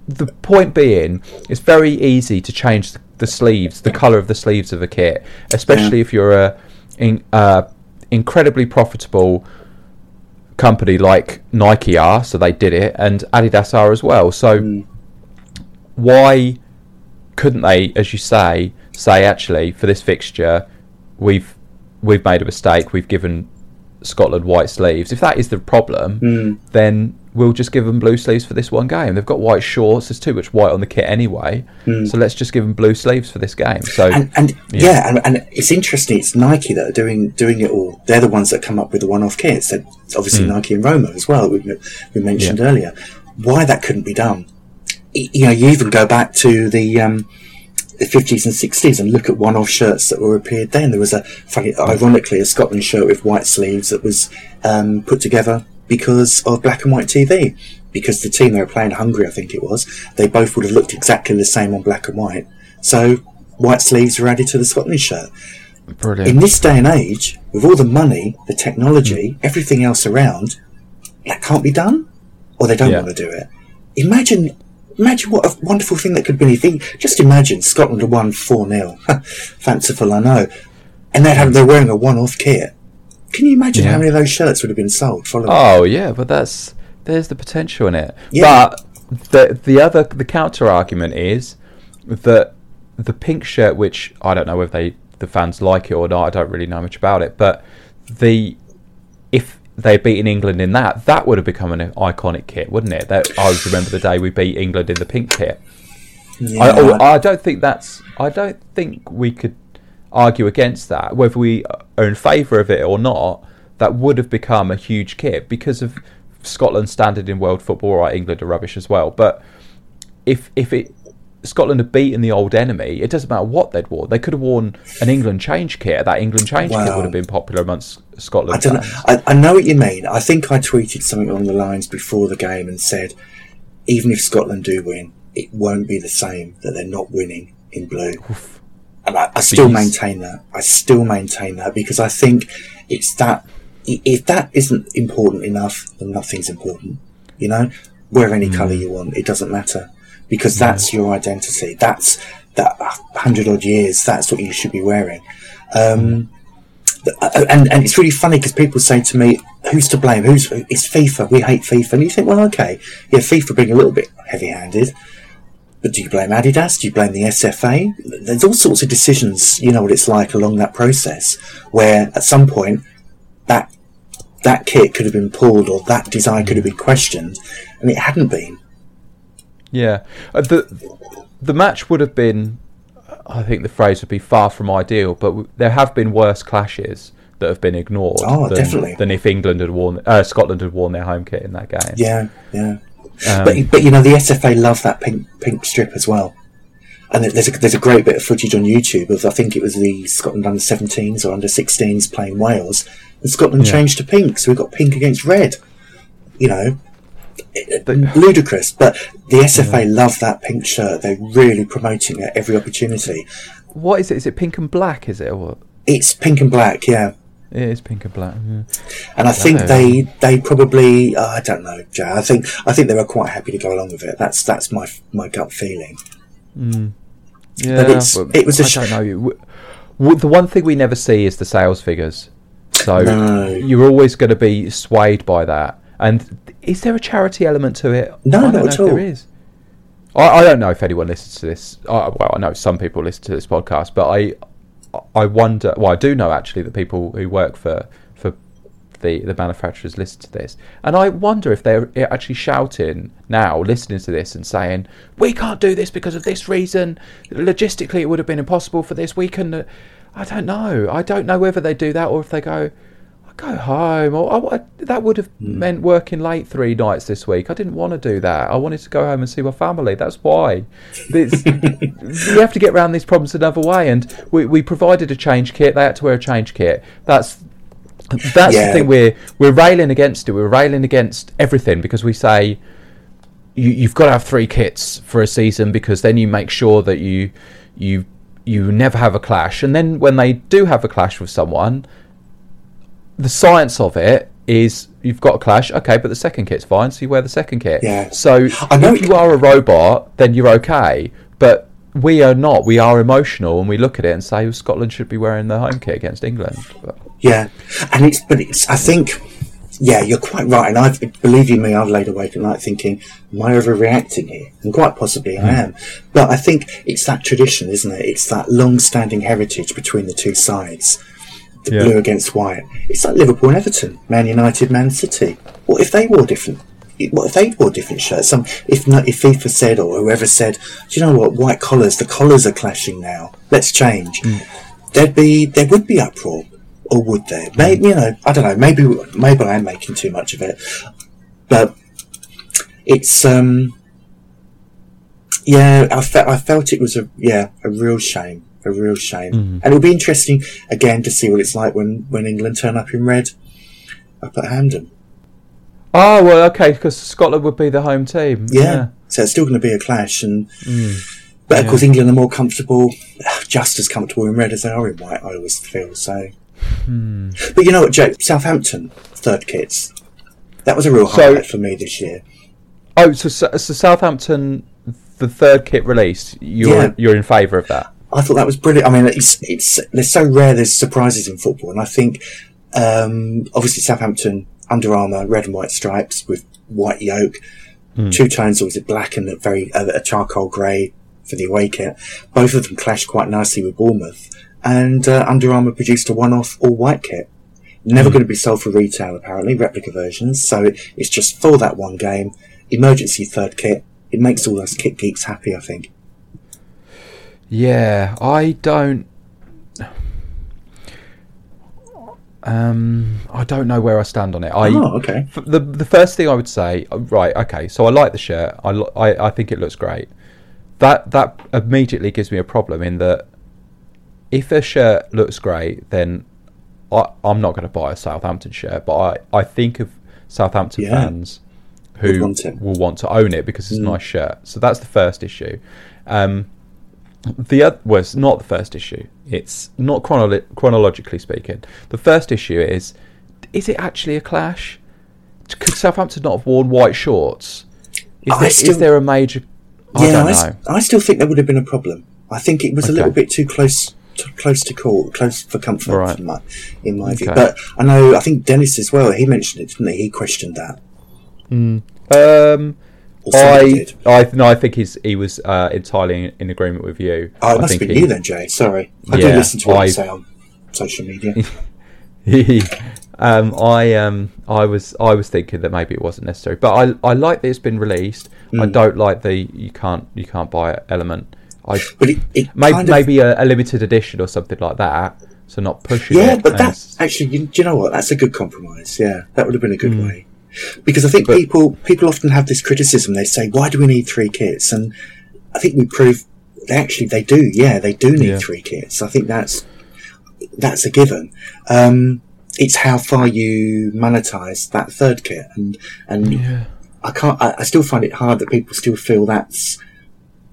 [SPEAKER 1] the point being, it's very easy to change the, the sleeves, the colour of the sleeves of a kit, especially yeah. if you're a in, uh, incredibly profitable company like Nike are. So they did it, and Adidas are as well. So mm. why couldn't they, as you say? Say actually for this fixture we've we've made a mistake. We've given Scotland white sleeves. If that is the problem
[SPEAKER 2] mm.
[SPEAKER 1] then we'll just give them blue sleeves for this one game. They've got white shorts. There's too much white on the kit anyway. Mm. so let's just give them blue sleeves for this game. So
[SPEAKER 2] and, and yeah, yeah and, and, it's interesting. It's Nike that are doing doing it all. They're the ones that come up with the one-off kits. So obviously mm. Nike and Roma as well we, we mentioned yeah. earlier. Why that couldn't be done? You know you even go back to the um, the 50s and 60s and look at one-off shirts that were appeared then. There was a, funny, ironically, a Scotland shirt with white sleeves that was um, put together because of black and white TV. Because the team they were playing, Hungary, I think it was, they both would have looked exactly the same on black and white. So white sleeves were added to the Scotland shirt.
[SPEAKER 1] Brilliant.
[SPEAKER 2] In this day and age, with all the money, the technology, everything else around, that can't be done, or they don't yeah. want to do it. Imagine Imagine what a wonderful thing that could be. Think, just imagine Scotland had won 4 0. Fanciful, I know. And they'd have, they're wearing a one off kit. Can you imagine yeah. how many of those shirts would have been sold following?
[SPEAKER 1] Oh, yeah, but that's there's the potential in it. Yeah. But the the other the counter argument is that the pink shirt, which I don't know whether they the fans like it or not, I don't really know much about it, but the if they'd beaten England in that, that would have become an iconic kit, wouldn't it? That I remember the day we beat England in the pink kit. Yeah. I, I don't think that's. I don't think we could argue against that. Whether we are in favour of it or not, that would have become a huge kit because of Scotland's standard in world football. Right, England are rubbish as well, but if if it Scotland had beaten the old enemy, it doesn't matter what they'd worn. They could have worn an England change kit. That England change wow. kit would have been popular amongst Scotland.
[SPEAKER 2] I, don't know. I, I, know what you mean. I think I tweeted something along the lines before the game and said, even if Scotland do win, it won't be the same that they're not winning in blue. Oof. And I, I still maintain that. I still maintain that because I think it's that. If that isn't important enough, then nothing's important. You know, wear any mm. colour you want. It doesn't matter because that's your identity. That's that hundred odd years. That's what you should be wearing. Um, and and it's really funny because people say to me, "Who's to blame? Who's it's FIFA? We hate FIFA." And you think, well, okay, yeah, FIFA being a little bit heavy-handed, but do you blame Adidas? Do you blame the SFA? There's all sorts of decisions. You know what it's like along that process, where at some point that that kit could have been pulled or that design could have been questioned, and it hadn't been.
[SPEAKER 1] Yeah, uh, the the match would have been, I think the phrase would be far from ideal, but there have been worse clashes that have been ignored.
[SPEAKER 2] Oh, than, definitely.
[SPEAKER 1] Than if England had worn, uh, Scotland had worn their home kit in that game.
[SPEAKER 2] Yeah, yeah. Um, but but you know the SFA love that pink pink strip as well. And there's a, there's a great bit of footage on YouTube of I think it was the Scotland under 17s or under 16s playing Wales, and Scotland yeah. changed to pink, so we got pink against red. You know, ludicrous. But the SFA yeah. love that pink shirt. They're really promoting it every opportunity.
[SPEAKER 1] What is it? Is it pink and black? Is it or what?
[SPEAKER 2] It's pink and black. Yeah,
[SPEAKER 1] it is pink and black. Yeah.
[SPEAKER 2] And I think they they probably uh, I don't know, Jay. I think I think they were quite happy to go along with it. That's that's my my gut feeling.
[SPEAKER 1] Mm. Yeah, but it was. A sh- I don't know. The one thing we never see is the sales figures. So no. you're always going to be swayed by that. And is there a charity element to it?
[SPEAKER 2] No, not at all.
[SPEAKER 1] There is. I, I, don't know if anyone listens to this. I, well, I know some people listen to this podcast, but I I wonder. Well, I do know actually that people who work for for the the manufacturers listen to this, and I wonder if they're actually shouting now, listening to this, and saying, "We can't do this because of this reason. Logistically, it would have been impossible for this. We can." Uh, I don't know. I don't know whether they do that or if they go, go home. Or, that would have mm. meant working late three nights this week. I didn't want to do that. I wanted to go home and see my family. That's why. you have to get around these problems another way. And we, we provided a change kit. They had to wear a change kit. That's that's yeah. the thing. We're we're railing against it. We're railing against everything because we say you, you've got to have three kits for a season because then you make sure that you you you never have a clash. And then when they do have a clash with someone the science of it is you've got a clash, okay, but the second kit's fine, so you wear the second kit.
[SPEAKER 2] Yeah.
[SPEAKER 1] So I know if you are a robot, then you're okay. But we are not. We are emotional, and we look at it and say well, Scotland should be wearing the home kit against England. But,
[SPEAKER 2] yeah, and it's but it's. I think, yeah, you're quite right. And I believe you me, I've laid awake at night thinking, am I overreacting here? And quite possibly. I hmm. am. But I think it's that tradition, isn't it? It's that long-standing heritage between the two sides the yeah. blue against white. It's like Liverpool and Everton, Man United, Man City. What if they wore different? What if they wore different shirts? Some, if not, if FIFA said or whoever said, do you know what? White collars, the collars are clashing now. Let's change. Mm. There'd be, there would be uproar, or would there? Maybe you know, I don't know. Maybe, maybe I am making too much of it, but it's um, yeah. I felt, I felt it was a yeah, a real shame a real shame. Mm-hmm. And it'll be interesting again to see what it's like when, when England turn up in red up at Hampden.
[SPEAKER 1] Oh well, okay, because Scotland would be the home team.
[SPEAKER 2] Yeah, yeah. so it's still going to be a clash, and mm. but of course England are more comfortable, just as comfortable in red as they are in white. I always feel so. Mm. But you know what, Jake? Southampton third kits. That was a real highlight so, for me this year.
[SPEAKER 1] Oh, so, so Southampton, the third kit released. You're yeah. you're in favour of that?
[SPEAKER 2] I thought that was brilliant. I mean, it's it's there's so rare there's surprises in football, and I think um, obviously Southampton Under Armour red and white stripes with white yoke, mm. two tones always it black and a very uh, a charcoal grey for the away kit. Both of them clashed quite nicely with Bournemouth, and uh, Under Armour produced a one-off all white kit. Never mm. going to be sold for retail, apparently, replica versions. So it, it's just for that one game. Emergency third kit. It makes all those kit geeks happy, I think.
[SPEAKER 1] Yeah, I don't. Um, I don't know where I stand on it. I,
[SPEAKER 2] oh, okay.
[SPEAKER 1] the the first thing I would say, uh, right, okay. So I like the shirt. I, I, I think it looks great. That that immediately gives me a problem in that if a shirt looks great, then I, I'm not going to buy a Southampton shirt. But I, I think of Southampton yeah. fans who want will want to own it because it's mm. a nice shirt. So that's the first issue. Um, the other well, not the first issue. It's not chronolo- chronologically speaking. The first issue is: is it actually a clash? Could Southampton not have worn white shorts? Is, there, still, is there a major? I yeah,
[SPEAKER 2] I, I, still think there would have been a problem. I think it was okay. a little bit too close, too close to call, close for comfort, right. my, in my okay. view. But I know, I think Denis as well. He mentioned it, didn't he? He questioned that.
[SPEAKER 1] Mm. Um, I, I, no, I think he's he was uh, entirely in, in, agreement with you.
[SPEAKER 2] Oh, it must be he, you then, Jay. Sorry, I yeah, do listen to what I, you say on social media.
[SPEAKER 1] um, I um, I was I was thinking that maybe it wasn't necessary, but I I like that it's been released. Mm. I don't like the you can't you can't buy it element. I
[SPEAKER 2] but it, it
[SPEAKER 1] maybe of, maybe a, a, limited edition or something like that. So not pushing.
[SPEAKER 2] Yeah, but that's actually you, do you know what? That's a good compromise. Yeah, that would have been a good mm. way. Because I think but, people people often have this criticism. They say, "Why do we need three kits?" And I think we prove they actually they do. Yeah, they do need yeah. three kits. I think that's that's a given. Um, it's how far you monetize that third kit, and and yeah. I can't. I, I, still find it hard that people still feel that's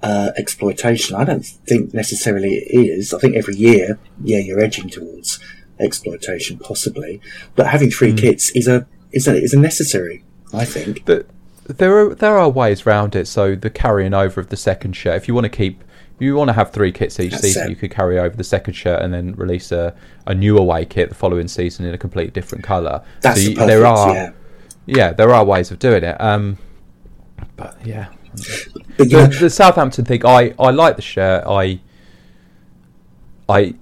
[SPEAKER 2] uh, exploitation. I don't think necessarily it is. I think every year, yeah, you're edging towards exploitation, possibly. But having three mm. kits is a is a is a necessary, I think.
[SPEAKER 1] But there are there are ways around it. So the carrying over of the second shirt, if you want to keep you want to have three kits each That's season, it. you could carry over the second shirt and then release a, a new away kit the following season in a completely different colour.
[SPEAKER 2] That's so you, perfect, there are yeah.
[SPEAKER 1] yeah. there are ways of doing it. Um, but yeah, but, yeah. The, the, Southampton thing, I, I like the shirt. I I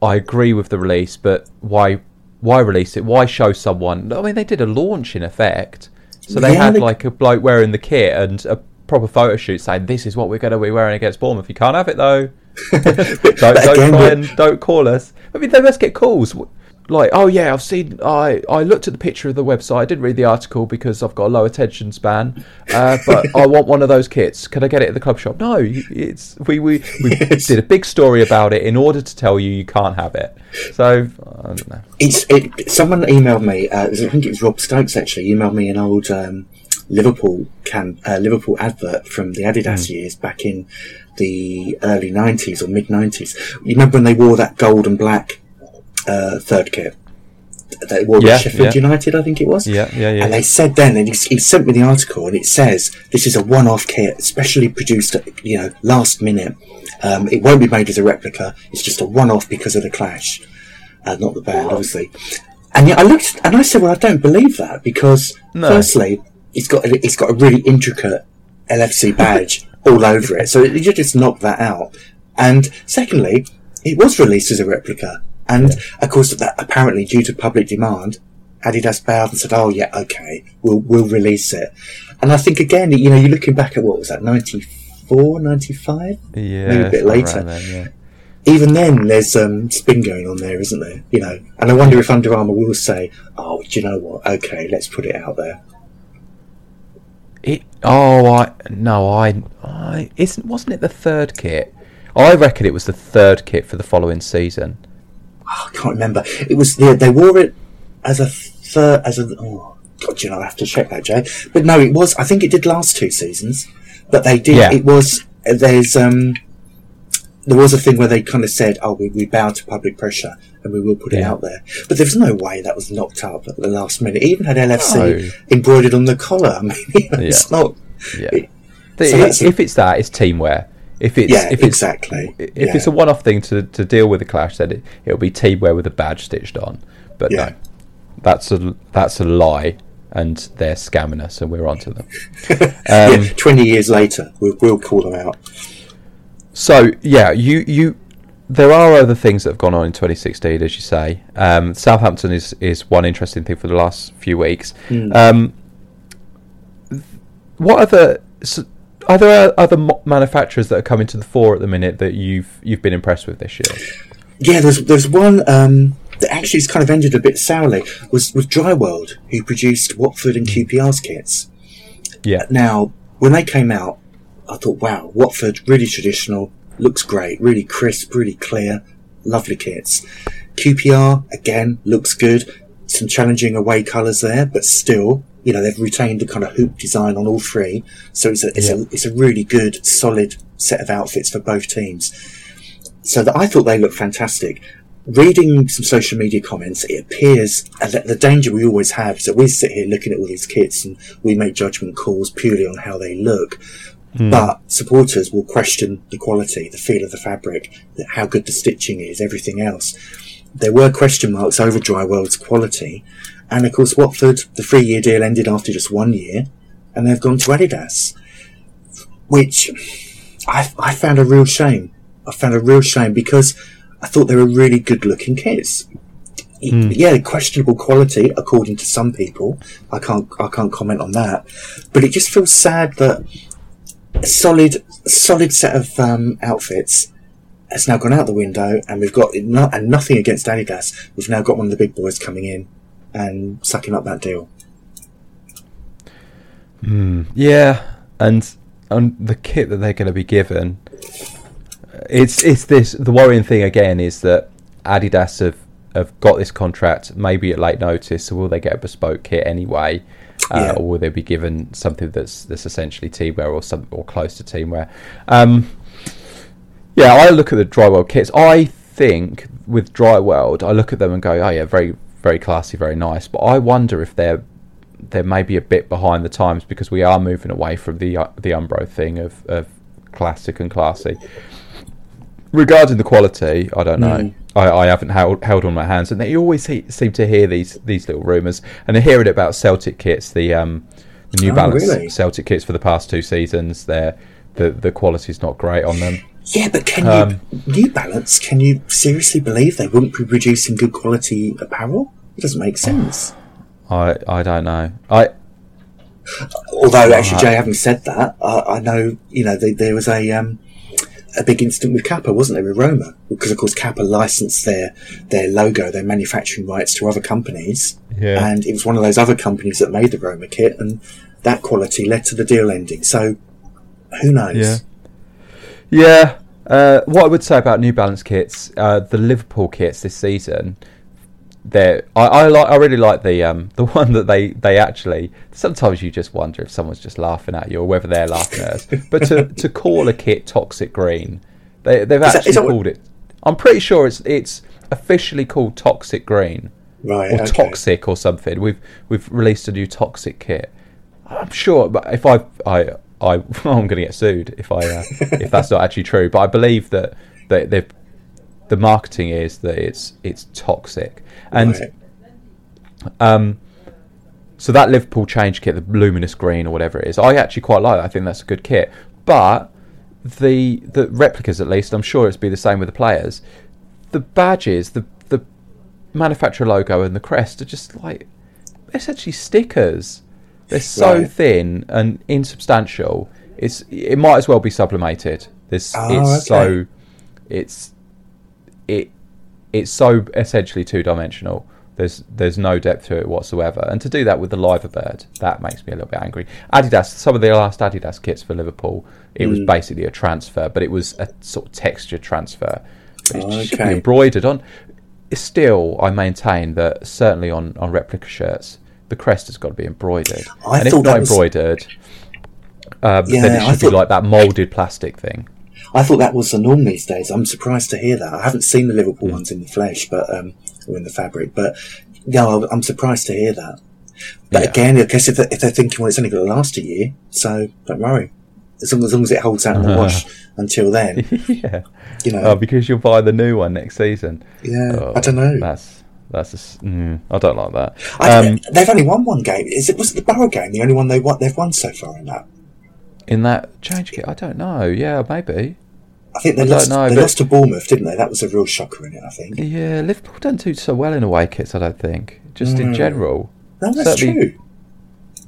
[SPEAKER 1] I agree with the release, but why why release it? Why show someone? I mean, they did a launch in effect, so they yeah, had they... like a bloke wearing the kit and a proper photo shoot saying this is what we're going to be wearing against Bournemouth. You can't have it though. don't don't try and don't call us. I mean, they must get calls like, oh yeah, I've seen. I I looked at the picture of the website. I didn't read the article because I've got a low attention span. Uh, but I want one of those kits. Can I get it at the club shop? No, it's we we we yes. did a big story about it in order to tell you you can't have it. So I don't know.
[SPEAKER 2] It's it. Someone emailed me. Uh, I think it was Rob Stokes actually emailed me an old. Um, Liverpool can uh, Liverpool advert from the Adidas mm. years back in the early nineties or mid nineties. You remember when they wore that gold and black uh, third kit. They wore yeah, Sheffield yeah. United, I think it was.
[SPEAKER 1] Yeah, yeah, yeah.
[SPEAKER 2] And they said then, and he, he sent me the article, and it says this is a one-off kit, specially produced, at, you know, last minute. Um, it won't be made as a replica. It's just a one-off because of the clash, uh, not the band, obviously. And yet I looked and I said, well, I don't believe that because no. firstly, it's got a, it's got a really intricate LFC badge all over it, so you just knock that out. And secondly, it was released as a replica. And yeah. of course, that apparently due to public demand, Adidas bowed and said, "Oh yeah, okay, we'll we'll release it." And I think again, you know, you're looking back at what was that, 94, 95?
[SPEAKER 1] Yeah,
[SPEAKER 2] maybe a bit later.
[SPEAKER 1] Then, yeah.
[SPEAKER 2] Even then, there's um, spin going on there, isn't there? You know, and I wonder if Under Armour will say, "Oh, do you know what? Okay, let's put it out there."
[SPEAKER 1] It. Oh, I no, I. I isn't. Wasn't it the third kit? I reckon it was the third kit for the following season
[SPEAKER 2] oh, I can't remember. It was they, they wore it as a third as a oh god, you know I have to check that, Jay. But no, it was. I think it did last two seasons, but they did. Yeah. It was there's um there was a thing where they kind of said, "Oh, we, we bow to public pressure and we will put yeah. it out there." But there's no way that was knocked up at the last minute. It even had LFC no. embroidered on the collar. I mean, you know, yeah. it's not.
[SPEAKER 1] Yeah. It, so if it's that, it's teamwear. If it's
[SPEAKER 2] yeah,
[SPEAKER 1] if it's,
[SPEAKER 2] exactly
[SPEAKER 1] if yeah. it's a one-off thing to, to deal with the clash, then it, it'll be teamwear with a badge stitched on. But yeah. no, that's a that's a lie, and they're scamming us, and we're onto them.
[SPEAKER 2] Um, yeah, twenty years later, we'll, we'll call them out.
[SPEAKER 1] So yeah, you you there are other things that have gone on in 2016, as you say. Um, Southampton is is one interesting thing for the last few weeks. Mm. Um, what other so are there other manufacturers that are coming to the fore at the minute that you've you've been impressed with this year?
[SPEAKER 2] Yeah, there's there's one um, that actually has kind of ended a bit sourly. Was was Dryworld who produced Watford and QPR's kits.
[SPEAKER 1] Yeah.
[SPEAKER 2] Now, when they came out, I thought, wow, Watford really traditional, looks great, really crisp, really clear, lovely kits. QPR again looks good. Some challenging away colours there, but still you know they've retained the kind of hoop design on all three, so it's a it's yeah. a it's a really good solid set of outfits for both teams. So that I thought they looked fantastic. Reading some social media comments, it appears that the danger we always have is that we sit here looking at all these kits and we make judgment calls purely on how they look. Mm. But supporters will question the quality, the feel of the fabric, how good the stitching is, everything else. There were question marks over Dryworld's quality, and of course, Watford, the three year deal ended after just one year, and they've gone to Adidas, which I, I found a real shame. I found a real shame because I thought they were really good looking kids. Mm. Yeah, questionable quality according to some people. I can't I can't comment on that, but it just feels sad that a solid solid set of um, outfits has now gone out the window, and we've got and nothing against Adidas. We've now got one of the big boys coming in and sucking up that deal.
[SPEAKER 1] Mm, yeah, and and the kit that they're going to be given, it's it's this. The worrying thing again is that Adidas have have got this contract maybe at late notice. So will they get a bespoke kit anyway? Uh, or will they be given something that's that's essentially teamwear or some or close to teamwear? Um, yeah, I look at the Dryworld kits. I think with Dryworld, I look at them and go, oh yeah, very very classy, very nice. But I wonder if they're they're maybe a bit behind the times because we are moving away from the uh, the Umbro thing of, of classic and classy. Regarding the quality, I don't know. Mm. I, I, haven't held, held on my hands, and they always he, seem to hear these these little rumours. And I hear it about Celtic kits, the um, the New oh, Balance really? Celtic kits for the past two seasons. They're, the the quality's not great on them.
[SPEAKER 2] Yeah, but can um, you New Balance? Can you seriously believe they wouldn't be producing good quality apparel? It doesn't make sense.
[SPEAKER 1] I I don't know. I
[SPEAKER 2] although actually, Jay, having said that, I, I know you know they, there was a um, a big incident with Kappa, wasn't there, with Roma? Because of course Kappa licensed their their logo, their manufacturing rights to other companies, yeah. and it was one of those other companies that made the Roma kit, and that quality led to the deal ending. So who knows?
[SPEAKER 1] Yeah. Yeah. Uh, what I would say about New Balance kits, uh, the Liverpool kits this season, they I, I like I really like the um the one that they they actually sometimes you just wonder if someone's just laughing at you or whether they're laughing at us. But to to call a kit toxic green, they they've is actually that, called what... it. I'm pretty sure it's it's officially called toxic green.
[SPEAKER 2] Right,
[SPEAKER 1] or
[SPEAKER 2] okay.
[SPEAKER 1] toxic or something. We've we've released a new toxic kit. I'm sure, but if I I I I'm going to get sued if I uh, if that's not actually true. But I believe that that they've the marketing is that it's it's toxic and right. um so that Liverpool change kit, the luminous green or whatever it is, I actually quite like. I think that's a good kit. But the the replicas, at least, I'm sure it's be the same with the players. The badges, the the manufacturer logo and the crest are just like essentially stickers. They're so right. thin and insubstantial. It's it might as well be sublimated. This oh, it's okay. so it's it it's so essentially two dimensional. There's there's no depth to it whatsoever, and to do that with the Liverbird, that makes me a little bit angry. Adidas, some of the last Adidas kits for Liverpool, it mm. was basically a transfer, but it was a sort of texture transfer. It okay. embroidered on. Still, I maintain that certainly on, on replica shirts, the crest has got to be embroidered, I and if not was... embroidered, um, yeah, then it should thought... be like that molded plastic thing.
[SPEAKER 2] I thought that was the norm these days. I'm surprised to hear that. I haven't seen the Liverpool mm. ones in the flesh, but um, or in the fabric, but no, I'm surprised to hear that. But yeah. again, I guess if they're, if they're thinking, well, it's only going to last a year, so don't worry. As long, as long as it holds out in the wash until then,
[SPEAKER 1] yeah, you know, oh, because you'll buy the new one next season.
[SPEAKER 2] Yeah, oh, I don't know.
[SPEAKER 1] That's that's a, mm, I don't like that.
[SPEAKER 2] Um, they've only won one game. Is it was it the Boro game the only one they won, they've won so far in that?
[SPEAKER 1] In that change kit, I don't know. Yeah, maybe.
[SPEAKER 2] I think they, I lost, know, they lost to Bournemouth, didn't they? That was a real shocker in it, I think.
[SPEAKER 1] Yeah, Liverpool don't do so well in away kits, I don't think. Just mm. in hmm. general.
[SPEAKER 2] No, that's Certainly, true.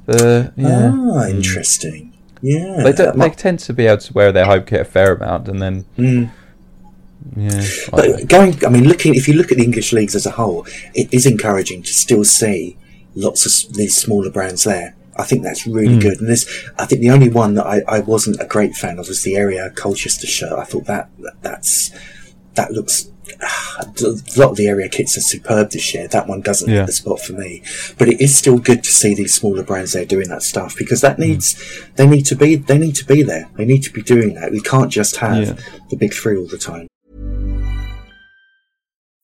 [SPEAKER 1] The, yeah.
[SPEAKER 2] Ah, hmm. interesting. Yeah.
[SPEAKER 1] They, they tend to be able to wear their home kit a fair amount and then.
[SPEAKER 2] Mm.
[SPEAKER 1] Yeah.
[SPEAKER 2] But going, I mean, looking, if you look at the English leagues as a whole, it is encouraging to still see lots of these smaller brands there. I think that's really mm. good. And this, I think the only one that I, I wasn't a great fan of was the Errea Colchester shirt. I thought that, that's, that looks, a lot of the Errea kits are superb this year. That one doesn't yeah. hit the spot for me, but it is still good to see these smaller brands there doing that stuff because that hmm. needs, mm. they need to be, they need to be there. They need to be doing that. We can't just have yeah. the big three all the time.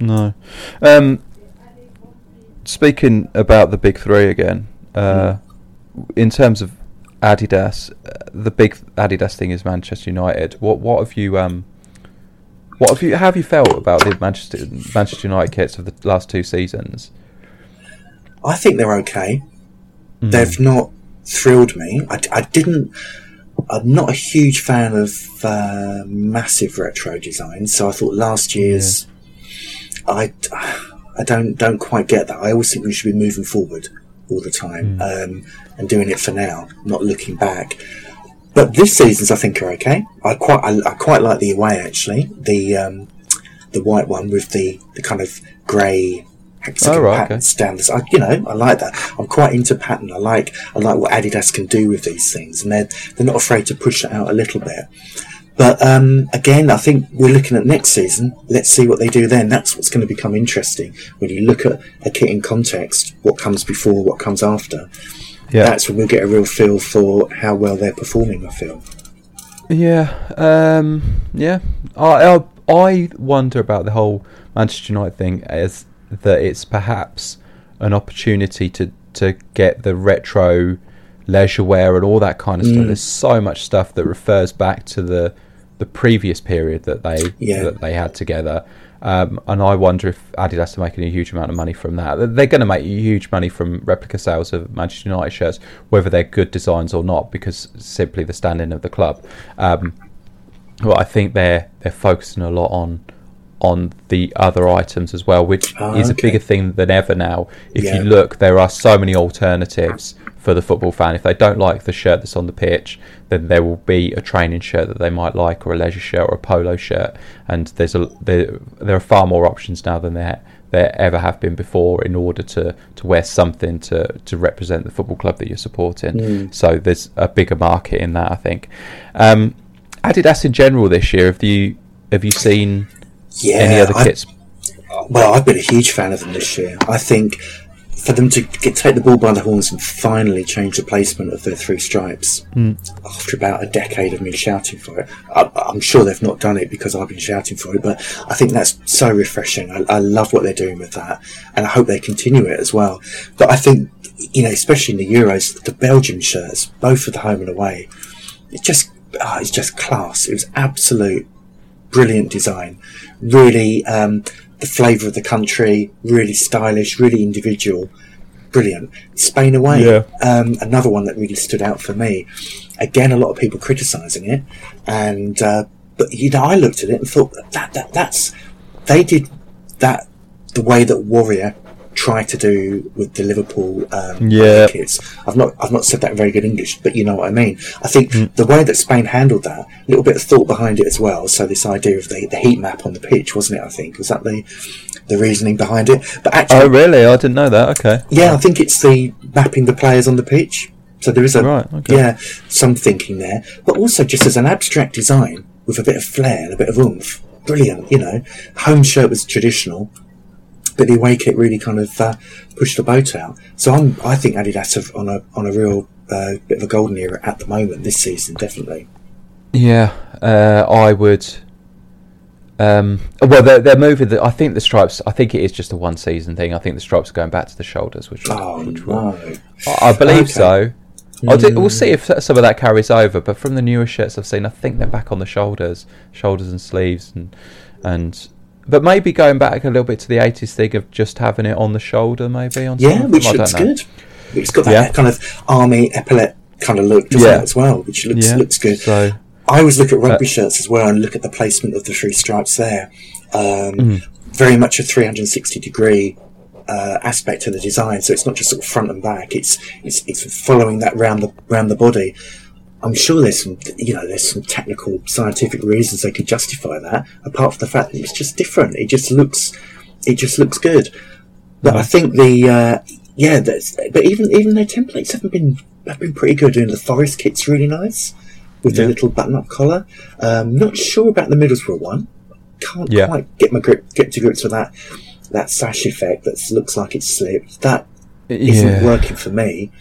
[SPEAKER 1] No. Um, speaking about the big three again, uh, in terms of Adidas. Uh, the big Adidas thing is Manchester United. What what have you um what have you how have you felt about the Manchester Manchester United kits of the last two seasons?
[SPEAKER 2] I think they're okay. Mm. They've not thrilled me. I, I, didn't. I'm not a huge fan of uh, massive retro designs, so I thought last year's. Yeah. I, I don't don't quite get that. I always think we should be moving forward all the time mm. um, and doing it for now, not looking back. But this season's I think are okay. I quite I, I quite like the away actually. The um, the white one with the, the kind of grey hexagon oh, right, patterns okay. down this. I, you know, I like that. I'm quite into pattern. I like I like what Adidas can do with these things, and they're they're not afraid to push it out a little bit. But um, again, I think we're looking at next season. Let's see what they do then. That's what's going to become interesting when you look at a kit in context. What comes before, what comes after. Yeah. That's when we'll get a real feel for how well they're performing. I feel.
[SPEAKER 1] Yeah, um, yeah. I, I I wonder about the whole Manchester United thing as that it's perhaps an opportunity to to get the retro leisure wear and all that kind of mm. stuff. There's so much stuff that refers back to the the previous period that they yeah. that they had together. Um, and I wonder if Adidas are making a huge amount of money from that. They're going to make huge money from replica sales of Manchester United shirts, whether they're good designs or not, because simply the standing of the club. Um, well, I think they're they're focusing a lot on on the other items as well, which oh, is okay. a bigger thing than ever now. If yeah. you look, there are so many alternatives for the football fan. If they don't like the shirt that's on the pitch, then there will be a training shirt that they might like, or a leisure shirt, or a polo shirt. And there's a there, there are far more options now than there there ever have been before in order to, to wear something to, to represent the football club that you're supporting. Mm. So there's a bigger market in that, I think. Um, Adidas in general this year, have you have you seen yeah, any other kits?
[SPEAKER 2] I, well, I've been a huge fan of them this year. I think for them to get, take the bull by the horns and finally change the placement of their three stripes mm. after about a decade of me shouting for it. I, am sure they've not done it because I've been shouting for it, but I think that's so refreshing. I, I, love what they're doing with that, and I hope they continue it as well. But I think, you know, especially in the Euros, the Belgian shirts, both for the home and away, it's just oh, it's just class. It was absolute brilliant design. Really, um, the flavour of the country, really stylish, really individual, brilliant. Spain away, yeah. um, another one that really stood out for me. Again, a lot of people criticising it, and uh, but you know, I looked at it and thought that that that's they did that the way that Warrior try to do with the Liverpool um, yeah. kids. I've not I've not said that in very good English, but you know what I mean. I think mm. the way that Spain handled that, a little bit of thought behind it as well. So this idea of the, the heat map on the pitch, wasn't it? I think was that the the reasoning behind it. But actually,
[SPEAKER 1] oh really? I didn't know that. Okay.
[SPEAKER 2] Yeah, I think it's the mapping the players on the pitch. So there is a right, okay. yeah some thinking there, but also just as an abstract design with a bit of flair and a bit of oomph. Brilliant, you know. Home shirt was traditional but the away kit really kind of uh, pushed the boat out. So I'm, I think Adidas have on a on a real uh, bit of a golden era at the moment this season, definitely.
[SPEAKER 1] Yeah, uh, I would. Um, well, they're, they're moving. The, I think the stripes. I think it is just a one season thing. I think the stripes are going back to the shoulders, which,
[SPEAKER 2] oh,
[SPEAKER 1] which
[SPEAKER 2] no.
[SPEAKER 1] will, I, I believe okay. so. Do, we'll see if some of that carries over. But from the newer shirts I've seen, I think they're back on the shoulders, shoulders and sleeves, and and but maybe going back a little bit to the 80s thing of just having it on the shoulder, maybe on
[SPEAKER 2] yeah, which looks good. It's got that yeah. kind of army epaulet kind of look, doesn't yeah. it, as well, which looks yeah. looks good. So, I always look at rugby uh, shirts as well and look at the placement of the three stripes there. Um, mm. Very much a 360 degree uh, aspect to the design, so it's not just sort of front and back. It's it's it's following that round the round the body. I'm sure there's some, you know, there's some technical, scientific reasons they could justify that. Apart from the fact that it's just different, it just looks, it just looks good. But I think the, uh, yeah, but even even their templates haven't been have been pretty good. Doing the forest kit's really nice with yeah. the little button-up collar. Um, not sure about the Middlesbrough one. Can't yeah. quite get my grip get to grips with that that sash effect that looks like it's slipped. That isn't yeah. working for me.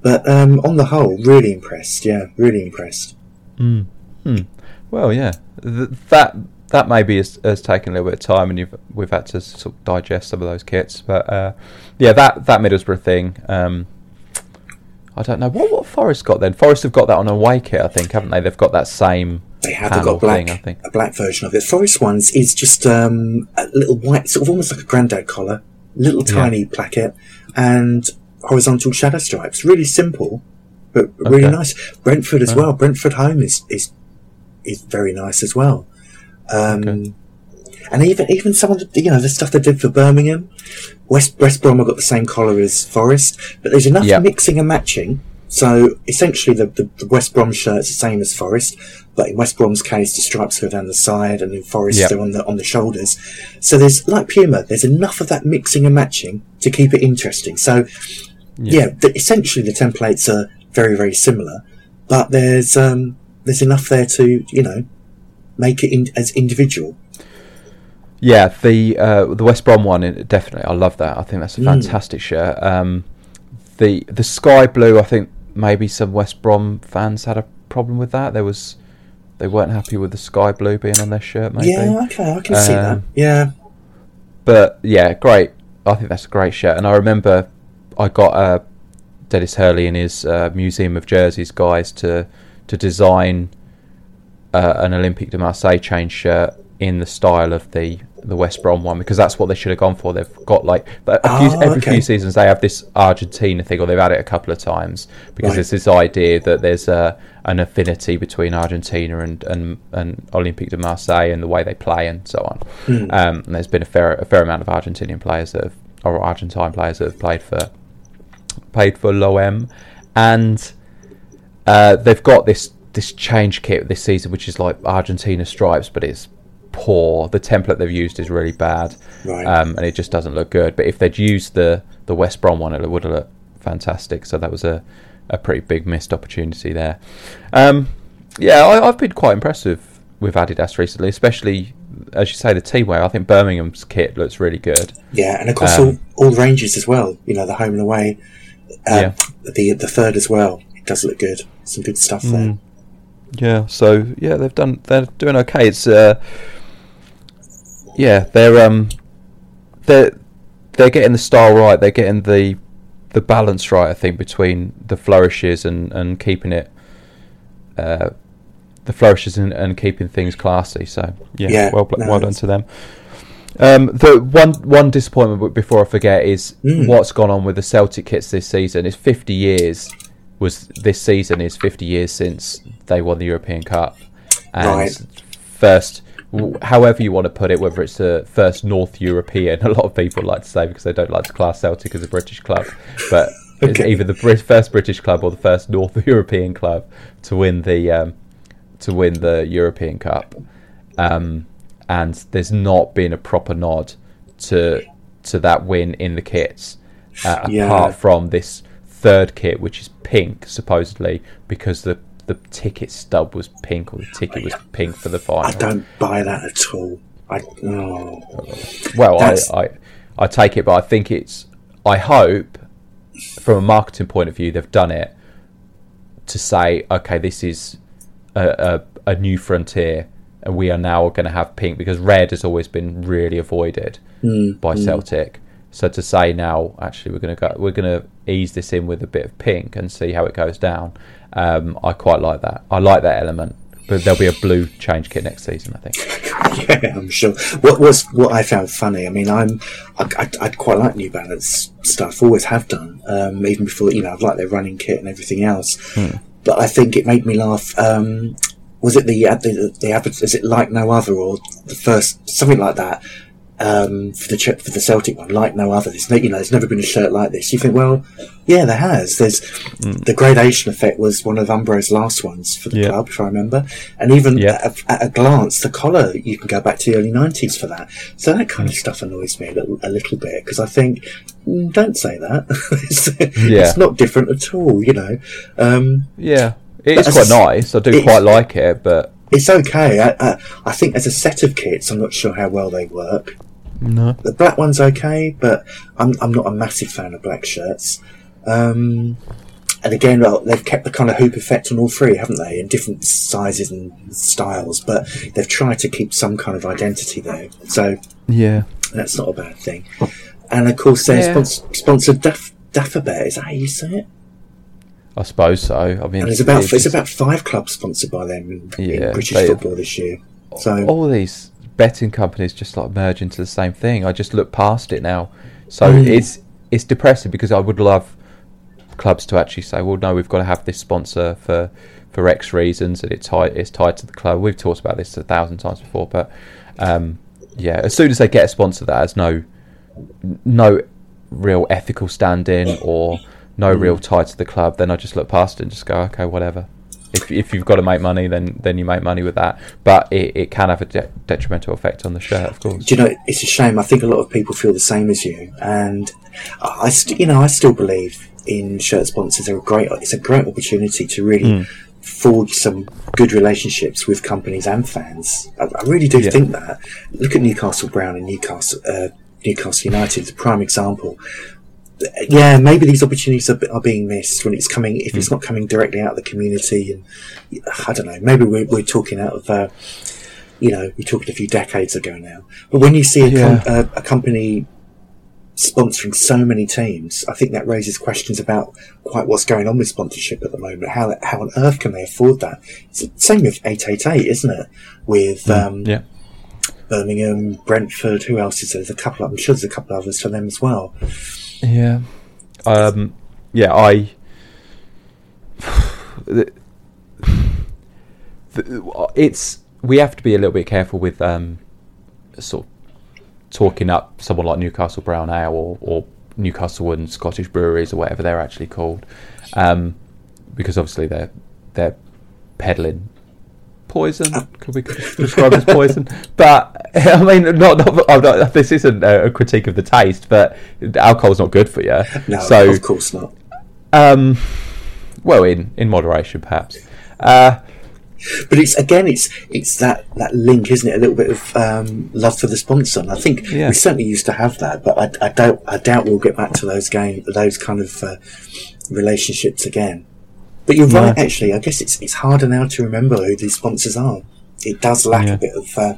[SPEAKER 2] But um, on the whole, really impressed. Yeah, really impressed.
[SPEAKER 1] Mm. Hmm. Well, yeah, Th- that that maybe has, has, taken a little bit of time, and we've had to sort of digest some of those kits. But uh, yeah, that that Middlesbrough thing, um, I don't know what what Forest got then. Forest have got that on a away kit, I think, haven't they? They've got that same.
[SPEAKER 2] They have they've got black,
[SPEAKER 1] thing, I think.
[SPEAKER 2] a black version of it. Forest ones is just um, a little white, sort of almost like a granddad collar, little tiny yeah. placket, and horizontal shadow stripes. Really simple, but really okay. nice. Brentford as well. Brentford home is is is very nice as well. Um, okay. And even even some of the you know the stuff they did for Birmingham, West West Brom have got the same collar as Forest, but there's enough yep. mixing and matching. So essentially, the, the, the West Brom shirt's the same as Forest, but in West Brom's case, the stripes go down the side, and in Forest yep. they're on the on the shoulders. So there's like Puma, there's enough of that mixing and matching to keep it interesting. So yeah, yeah the, essentially the templates are very very similar, but there's um, there's enough there to you know make it in, as individual.
[SPEAKER 1] Yeah, the uh, the West Brom one definitely. I love that. I think that's a mm. fantastic mm. shirt. Um, the the sky blue. I think maybe some West Brom fans had a problem with that. There was they weren't happy with the sky blue being on their shirt. Maybe.
[SPEAKER 2] Yeah, okay, I can um, see that. Um, yeah,
[SPEAKER 1] but yeah, great. I think that's a great shirt, and I remember I got uh, Denis Hurley and his uh, Museum of Jerseys guys to to design uh, an Olympique de Marseille change shirt in the style of the the West Brom one because that's what they should have gone for. They've got like a few, oh, every okay. few seasons they have this Argentina thing, or they've had it a couple of times because right. there's this idea that there's a, an affinity between Argentina and, and, and Olympique de Marseille and the way they play and so on. Mm. Um, and there's been a fair a fair amount of Argentinian players that have, or Argentine players that have played for played for L'OM, and uh, they've got this this change kit this season, which is like Argentina stripes, but it's poor. The template they've used is really bad, right. um, and it just doesn't look good. But if they'd used the the West Brom one, it would have looked fantastic. So that was a a pretty big missed opportunity there. Um, yeah, I, have been quite impressed with, with Adidas recently, especially as you say the team wear. I think Birmingham's kit looks really good.
[SPEAKER 2] Yeah, and across um, all, all ranges as well. You know, the home and away, yeah. the the third as well. It does look good. Some good stuff mm. there.
[SPEAKER 1] Yeah, so yeah, they've done. They're doing okay. It's uh, yeah, they're um, they're they're getting the style right. They're getting the the balance right. I think between the flourishes and and keeping it. Uh, the flourishes and, and keeping things classy. So yeah, yeah well, no, well done to them. Um, the one one disappointment before I forget is mm. what's gone on with the Celtic kits this season. It's 50 years was this season is 50 years since they won the European Cup, and right. first however you want to put it, whether it's the first North European, a lot of people like to say because they don't like to class Celtic as a British club, but okay. it's either the first British club or the first North European club to win the um, to win the European Cup, um, and there's not been a proper nod to to that win in the kits, uh, yeah. apart from this third kit, which is pink supposedly because the the ticket stub was pink or the ticket was pink for the final.
[SPEAKER 2] I don't buy that at all. I
[SPEAKER 1] well, I, I I take it, but I think it's. I hope, from a marketing point of view, they've done it to say, okay, this is a, a, a new frontier, and we are now going to have pink because red has always been really avoided mm, by mm. Celtic. So to say now, actually, we're going to go, we're going to ease this in with a bit of pink and see how it goes down. Um, I quite like that. I like that element. But there'll be a blue change kit next season, I
[SPEAKER 2] think. yeah, I'm sure. What was what I found funny? I mean, I'm I, I, quite like New Balance stuff. Always have done. Um, even before you know, I've liked their running kit and everything else. Hmm. But I think it made me laugh. Um, was it the, the the is it like no other or the first something like that? um, for the for the Celtic one, like no other. There's no, you know, there's never been a shirt like this. You think, well, yeah, there has. There's mm. the gradation effect was one of Umbro's last ones for the yeah. club, if I remember. And even yeah. at, a, at, a, glance, the collar you can go back to the early '90s for that. So that kind mm. of stuff annoys me a little, a little bit because I think, mm, don't say that. it's, yeah. it's, not different at all. You know. Um,
[SPEAKER 1] yeah, it is quite nice. I do quite like it, but
[SPEAKER 2] it's okay. I, I, I, think as a set of kits, I'm not sure how well they work.
[SPEAKER 1] No.
[SPEAKER 2] The black one's okay, but I'm I'm not a massive fan of black shirts. Um, and again, well, they've kept the kind of hoop effect on all three, haven't they? In different sizes and styles, but they've tried to keep some kind of identity there. So
[SPEAKER 1] yeah,
[SPEAKER 2] that's not a bad thing. And of course, they're yeah. spons- sponsored Daff- Dafabet. Is that how you say it?
[SPEAKER 1] I suppose so. I mean,
[SPEAKER 2] and it's about it's, it's about five clubs sponsored by them in, yeah, in British they, football this year. So
[SPEAKER 1] all these betting companies just like merge into the same thing. I just look past it now. So mm. it's it's depressing because I would love clubs to actually say, well, no, we've got to have this sponsor for for X reasons, and it's tied it's tied to the club. We've talked about this a thousand times before, but um, yeah, as soon as they get a sponsor that has no no real ethical standing or no real mm. tie to the club, then I just look past it and just go, okay, whatever. If, if you've got to make money, then then you make money with that. But it, it can have a de- detrimental effect on the shirt, of course.
[SPEAKER 2] Do you know? It's a shame. I think a lot of people feel the same as you, and I, st- you know, I still believe in shirt sponsors are a great. It's a great opportunity to really mm. forge some good relationships with companies and fans. I, I really do yeah. think that. Look at Newcastle Brown and Newcastle uh, Newcastle United, the prime example. Yeah, maybe these opportunities are, are being missed when it's coming. If it's hmm. not coming directly out of the community, and I don't know, maybe we're, we're talking out of. Uh, you know, we're talking a few decades ago now. But when you see a, yeah. com- a, a company sponsoring so many teams, I think that raises questions about quite what's going on with sponsorship at the moment. How how on earth can they afford that? It's the same with eight eight eight, isn't it? With mm, um,
[SPEAKER 1] yeah.
[SPEAKER 2] Birmingham, Brentford. Who else is there? There's a couple. Of I'm sure there's a couple of others for them as well.
[SPEAKER 1] Yeah, um, yeah. I. it's we have to be a little bit careful with um, sort of talking up someone like Newcastle Brown Ale or, or Newcastle and Scottish breweries or whatever they're actually called, um, because obviously they're they're peddling poison. Could we describe as poison? But I mean, not, not, not, this isn't a critique of the taste, but alcohol's not good for you.
[SPEAKER 2] No, so, of course not.
[SPEAKER 1] Um, well, in in moderation, perhaps. Uh,
[SPEAKER 2] but it's again, it's it's that, that link, isn't it? A little bit of um, love for the sponsor. And I think yeah. we certainly used to have that, but I, I, doubt I doubt we'll get back to those game those kind of uh, relationships again. But you're right, actually. I guess it's it's harder now to remember who these sponsors are. It does lack yeah. a bit of uh,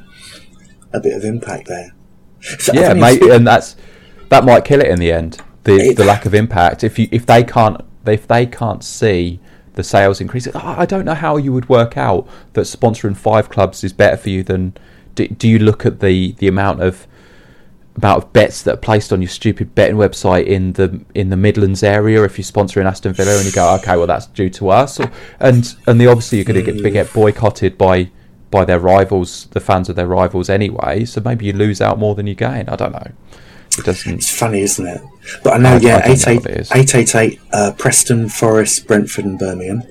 [SPEAKER 2] a bit of impact there.
[SPEAKER 1] So yeah, mate, and that's that might kill it in the end. The it, the lack of impact. If you if they can't if they can't see the sales increase, I don't know how you would work out that sponsoring five clubs is better for you than. Do, do you look at the the amount of amount of bets that are placed on your stupid betting website in the in the Midlands area if you're sponsoring Aston Villa and you go okay well that's due to us. Or, and and the obviously you're going to get, get boycotted by by their rivals the fans of their rivals anyway so maybe you lose out more than you gain. I don't know. It doesn't
[SPEAKER 2] it's funny isn't it? But I know I, yeah 888 uh, Preston Forest Brentford and Birmingham.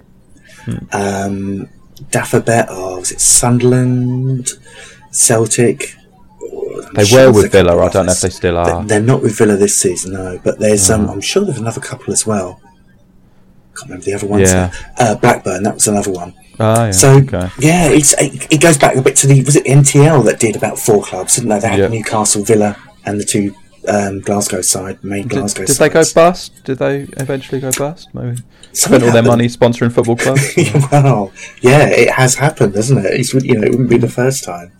[SPEAKER 2] Hmm. um, Dafabet oh was it Sunderland Celtic
[SPEAKER 1] they were with Villa. I don't know if they still
[SPEAKER 2] are. They're not with Villa this season, no. But there's, um, I'm sure there's another couple as well. Can't remember the other ones. Yeah. Uh, Blackburn, that was another one.
[SPEAKER 1] Oh, yeah.
[SPEAKER 2] So okay. yeah, it's it, it, goes back a bit to the was it NTL that did about four clubs, didn't they? They had yep. Newcastle, Villa, and the two um, Glasgow side, main
[SPEAKER 1] did,
[SPEAKER 2] Glasgow.
[SPEAKER 1] Did sides. they go bust? Did they eventually go bust? Maybe spent all their money sponsoring football clubs.
[SPEAKER 2] well, yeah, it has happened, hasn't it? It's you know it wouldn't be the first time.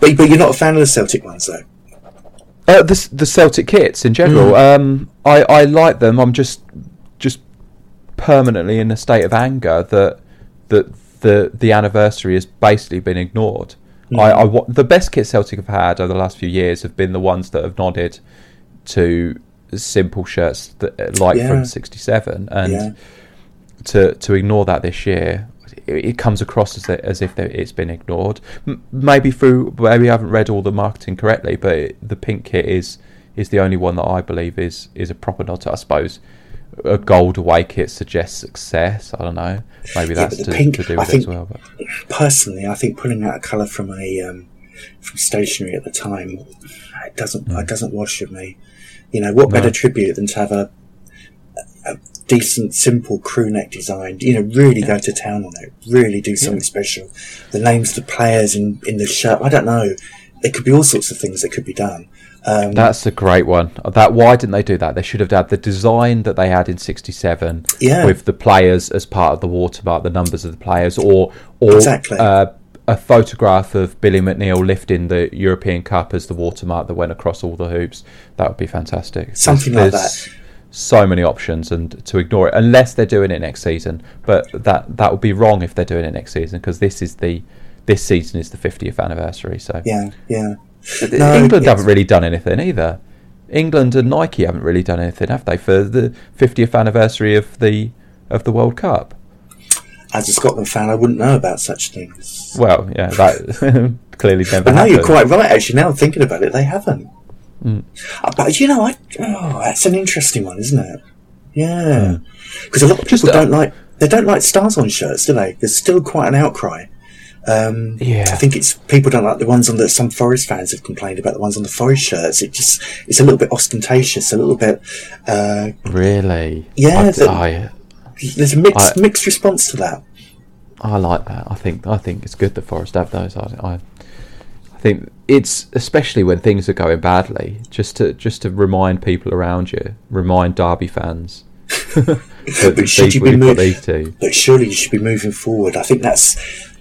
[SPEAKER 2] But but you're not a fan of the Celtic ones though.
[SPEAKER 1] Uh, the the Celtic kits in general, mm. um, I I like them. I'm just just permanently in a state of anger that that the the anniversary has basically been ignored. Mm. I, I the best kits Celtic have had over the last few years have been the ones that have nodded to simple shirts that like yeah. from '67, and yeah. To to ignore that this year, it comes across as, as if it's been ignored. maybe through maybe I haven't read all the marketing correctly, but it, the pink kit is is the only one that I believe is is a proper nod. to. I suppose a gold away kit suggests success. I don't know. Maybe that's yeah, to, pink, to, do with think, it as well. But.
[SPEAKER 2] Personally, I think pulling out a colour from a um, from stationery at the time it doesn't mm. it doesn't wash with me. You know what no. better tribute than to have a a decent, simple crew neck design. You know, really go to town on it. Really do something yeah. special. The names of the players in, in the shirt. I don't know. There could be all sorts of things that could be done. Um,
[SPEAKER 1] That's a great one. That why didn't they do that? They should have had the design that they had in '67
[SPEAKER 2] yeah.
[SPEAKER 1] with the players as part of the watermark, the numbers of the players, or or
[SPEAKER 2] exactly.
[SPEAKER 1] uh, a photograph of Billy McNeill lifting the European Cup as the watermark that went across all the hoops. That would be fantastic.
[SPEAKER 2] Something there's, like that
[SPEAKER 1] so many options and to ignore it unless they're doing it next season. But that that would be wrong if they're doing it next season because this is the this season is the 50th anniversary. So
[SPEAKER 2] yeah, yeah.
[SPEAKER 1] No, England haven't really done anything either. England and Nike haven't really done anything, have they, for the 50th anniversary of the of the World Cup?
[SPEAKER 2] As a Scotland fan, I wouldn't know about such things.
[SPEAKER 1] Well, yeah, that clearly never.
[SPEAKER 2] But
[SPEAKER 1] now
[SPEAKER 2] you're quite right. Actually, now I'm thinking about it, they haven't.
[SPEAKER 1] Mm.
[SPEAKER 2] But you know, I, oh, that's an interesting one, isn't it? Yeah, because mm. a lot of people
[SPEAKER 1] Just, uh,
[SPEAKER 2] don't like they don't like stars on shirts, do they? There's still quite an outcry. Um,
[SPEAKER 1] yeah,
[SPEAKER 2] I think it's people don't like the ones on the some Forest fans have complained about the ones on the Forest shirts. It just it's a little bit ostentatious, a little bit. Uh,
[SPEAKER 1] really?
[SPEAKER 2] Yeah,
[SPEAKER 1] I,
[SPEAKER 2] the,
[SPEAKER 1] I,
[SPEAKER 2] there's a mixed I, mixed response to that.
[SPEAKER 1] I like that. I think I think it's good that Forest have those. I think it's especially when things are going badly, just to just to remind people around you, remind Derby fans.
[SPEAKER 2] but should you be moving? But surely you should be moving forward. I think that's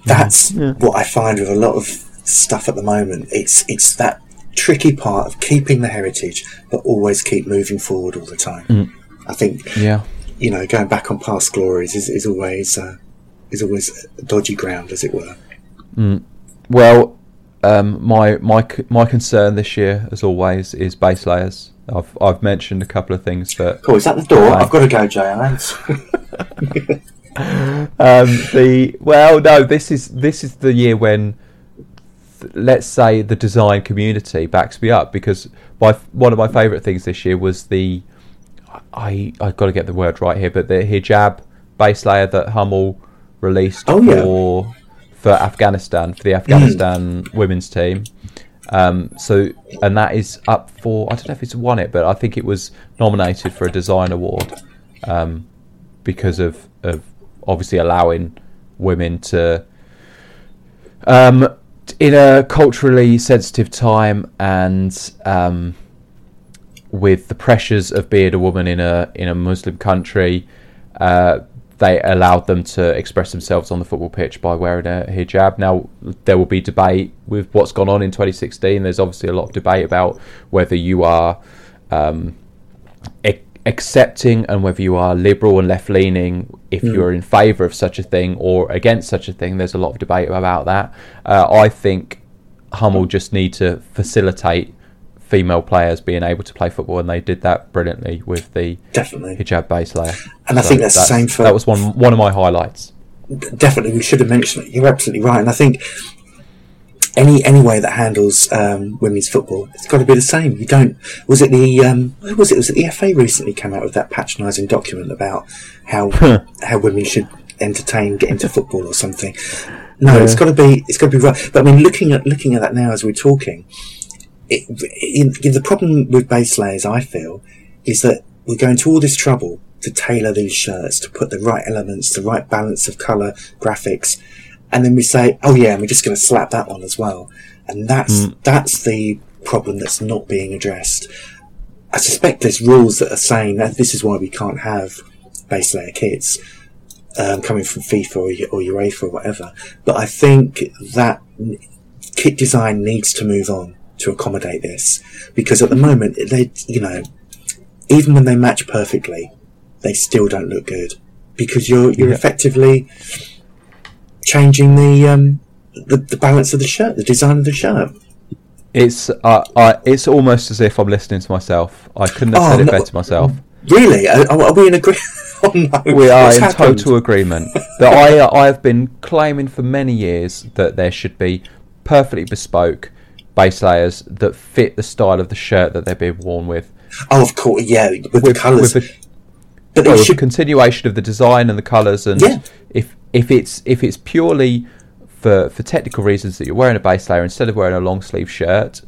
[SPEAKER 2] that's yeah. what I find with a lot of stuff at the moment. It's it's that tricky part of keeping the heritage, but always keep moving forward all the time.
[SPEAKER 1] Mm.
[SPEAKER 2] I think,
[SPEAKER 1] yeah,
[SPEAKER 2] you know, going back on past glories is, is always uh, is always dodgy ground, as it were.
[SPEAKER 1] Mm. Well, um, my my my concern this year, as always, is base layers. I've I've mentioned a couple of things, but
[SPEAKER 2] cool. Is that the door? I've got to go, Jay.
[SPEAKER 1] um, the well, no, this is this is the year when, let's say, the design community backs me up because my one of my favourite things this year was the, I I got to get the word right here, but the hijab base layer that Hummel released
[SPEAKER 2] oh,
[SPEAKER 1] for yeah. For Afghanistan for the Afghanistan mm. women's team. Um, so and that is up for I don't know if it's won it, but I think it was nominated for a design award um, because of of obviously allowing women to, um, in a culturally sensitive time and um, with the pressures of being a woman in a in a Muslim country, uh, they allowed them to express themselves on the football pitch by wearing a hijab. Now there will be debate with what's gone on in 2016. There's obviously a lot of debate about whether you are um, accepting and whether you are liberal and left leaning, if mm. you're in favour of such a thing or against such a thing, there's a lot of debate about that. Uh, I think Hummel just need to facilitate female players being able to play football, and they did that brilliantly with the
[SPEAKER 2] definitely
[SPEAKER 1] hijab base layer.
[SPEAKER 2] And so I think that's, that's, the same for
[SPEAKER 1] that was one one of my highlights.
[SPEAKER 2] Definitely, we should have mentioned it. You're absolutely right, and I think any any way that handles um, women's football, it's got to be the same. You don't. Was it the um, was it? Was it the FA recently came out with that patronising document about how how women should entertain, get into football or something? No, yeah. it's got to be it's got to be right. But I mean, looking at looking at that now as we're talking, it, it, the problem with base layers, I feel, is that we're going to all this trouble to tailor these shirts to put the right elements, the right balance of colour, graphics and then we say, oh yeah, and we're just going to slap that on as well. And that's, mm. that's the problem that's not being addressed. I suspect there's rules that are saying that this is why we can't have base layer kits um, coming from FIFA or, or UEFA or whatever. But I think that kit design needs to move on to accommodate this because at the moment they, you know, even when they match perfectly, they still don't look good because you're you're yeah. effectively changing the, um, the the balance of the shirt, the design of the shirt.
[SPEAKER 1] It's uh, I, it's almost as if I'm listening to myself. I couldn't have oh, said it no, better myself.
[SPEAKER 2] Really? Are, are we in agreement? oh, no.
[SPEAKER 1] We are What's in happened? total agreement. that I I have been claiming for many years that there should be perfectly bespoke base layers that fit the style of the shirt that they're being worn with.
[SPEAKER 2] Oh, of course, yeah, with, with the colours. With the,
[SPEAKER 1] but well, should... continuation of the design and the colours, and yeah. if if it's if it's purely for for technical reasons that you're wearing a base layer instead of wearing a long sleeve shirt,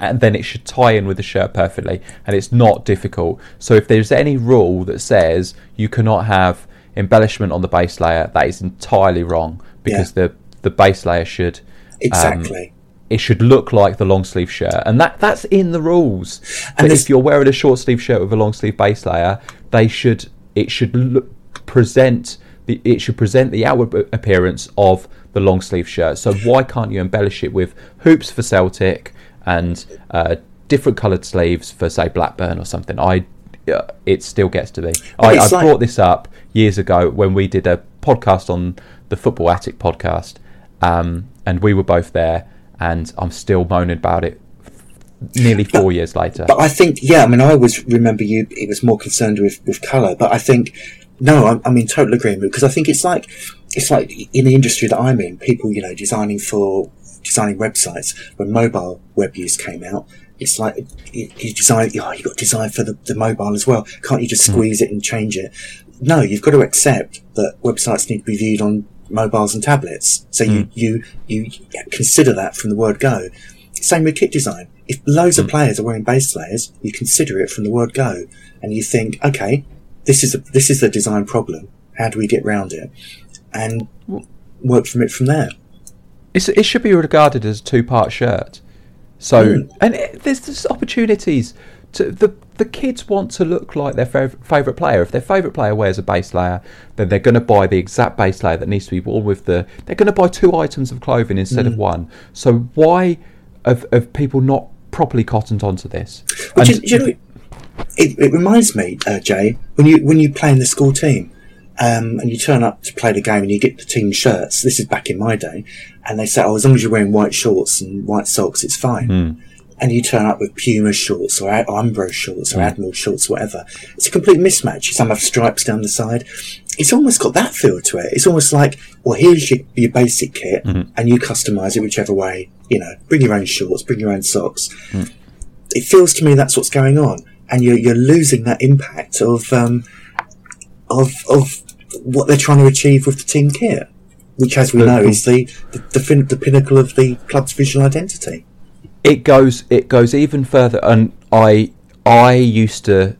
[SPEAKER 1] and then it should tie in with the shirt perfectly, and it's not difficult. So if there's any rule that says you cannot have embellishment on the base layer, that is entirely wrong because yeah. the the base layer should
[SPEAKER 2] um, exactly. Um,
[SPEAKER 1] it should look like the long sleeve shirt, and that that's in the rules. And if you're wearing a short sleeve shirt with a long sleeve base layer, they should it should look, present the, it should present the outward appearance of the long sleeve shirt. So why can't you embellish it with hoops for Celtic and uh, different coloured sleeves for say Blackburn or something? I uh, it still gets to be. I, I like... brought this up years ago when we did a podcast on the Football Attic podcast, um, and we were both there, and I'm still moaning about it nearly four
[SPEAKER 2] but,
[SPEAKER 1] years later.
[SPEAKER 2] But I think, yeah, I mean, I always remember you. It was more concerned with with colour, but I think no, I'm, I'm in total agreement because I think it's like it's like in the industry that I'm in, people you know designing for designing websites when mobile web use came out. It's like you, you design, oh, you got design for the, the mobile as well. Can't you just hmm. squeeze mm. it and change it? No, you've got to accept that websites need to be viewed on mobiles and tablets. So mm. you, you, you consider that from the word go. Same with kit design. If loads mm. of hmm. players are wearing base layers, you consider it from the word go and you think, okay, this is a, this is the design problem. How do we get around it? And work from it from there.
[SPEAKER 1] It's, it should be regarded as a two-part shirt. So, mm. and it, there's just opportunities to the the kids want to look like their favorite player. If their favorite player wears a base layer, then they're going to buy the exact base layer that needs to be worn with the. They're going to buy two items of clothing instead mm. of one. So why have, have people not properly cottoned onto this?
[SPEAKER 2] Well, and, you, you know, it, it reminds me, uh, Jay, when you when you play in the school team, um, and you turn up to play the game and you get the team shirts. This is back in my day, and they say, "Oh, as long as you're wearing white shorts and white socks, it's fine." Mm. And you turn up with Puma shorts or Umbro shorts or mm. Admiral shorts, whatever. It's a complete mismatch. Some have stripes down the side. It's almost got that feel to it. It's almost like, well, here's your, your basic kit, mm-hmm. and you customize it whichever way. You know, bring your own shorts, bring your own socks. Mm. It feels to me that's what's going on and you're, you're losing that impact of um, of of what they're trying to achieve with the team kit, which, as we know, is the the, the, fin- the pinnacle of the club's visual identity.
[SPEAKER 1] It goes it goes even further, and I I used to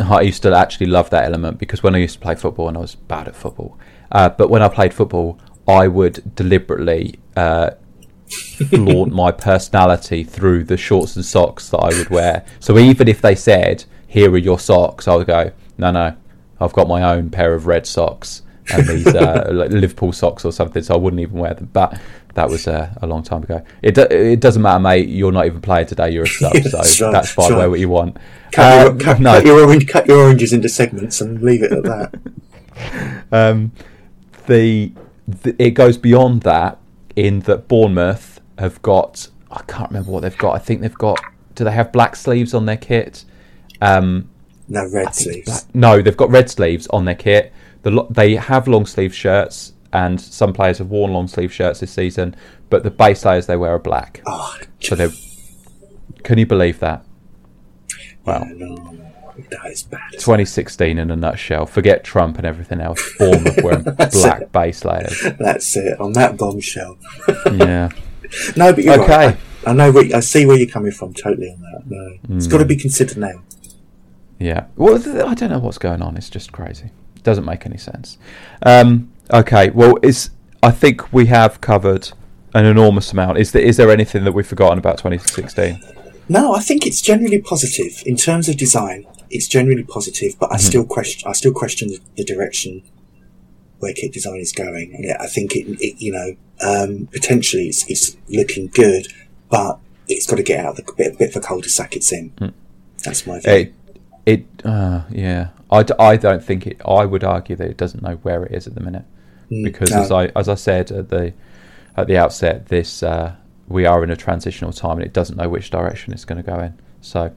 [SPEAKER 1] I used to actually love that element because when I used to play football and I was bad at football, uh, but when I played football, I would deliberately uh, flaunt my personality through the shorts and socks that I would wear. So even if they said, "Here are your socks," I would go, "No, no, I've got my own pair of red socks and these uh, like Liverpool socks or something." So I wouldn't even wear them. But that was uh, a long time ago. It do- it doesn't matter, mate. You're not even playing today. You're a sub, so sure, that's fine. Sure. Wear what you want.
[SPEAKER 2] Cut, your, um, cut, no. cut, your orange, cut your oranges into segments and leave it at that.
[SPEAKER 1] um, the, the it goes beyond that in that Bournemouth have got I can't remember what they've got. I think they've got do they have black sleeves on their kit? Um,
[SPEAKER 2] no red sleeves.
[SPEAKER 1] Black, no, they've got red sleeves on their kit. The, they have long sleeve shirts, and some players have worn long sleeve shirts this season. But the base layers they wear are black.
[SPEAKER 2] Oh,
[SPEAKER 1] so they can you believe that?
[SPEAKER 2] Well, yeah, no. That is bad.
[SPEAKER 1] 2016 in a nutshell. Forget Trump and everything else. Bournemouth wearing black it. base layers.
[SPEAKER 2] That's it. On that bombshell.
[SPEAKER 1] yeah.
[SPEAKER 2] No, but you're okay. right. I, I know. Where, I see where you're coming from. Totally on that. No, mm. it's got to be considered now.
[SPEAKER 1] Yeah. Well, I don't know what's going on. It's just crazy. It doesn't make any sense. Um, okay. Well, is I think we have covered an enormous amount. Is there is there anything that we've forgotten about 2016?
[SPEAKER 2] No, I think it's generally positive in terms of design it's generally positive, but I mm-hmm. still question. I still question the, the, direction where kit design is going. And I think it, it you know, um, potentially it's, it's, looking good, but it's got to get out of the bit, bit of a cul-de-sac it's in. Mm. That's my view.
[SPEAKER 1] It, it uh, yeah. I, d- I don't think it. I would argue that it doesn't know where it is at the minute, mm, because no. as I as I said at the at the outset, this uh, we are in a transitional time, and it doesn't know which direction it's going to go in. So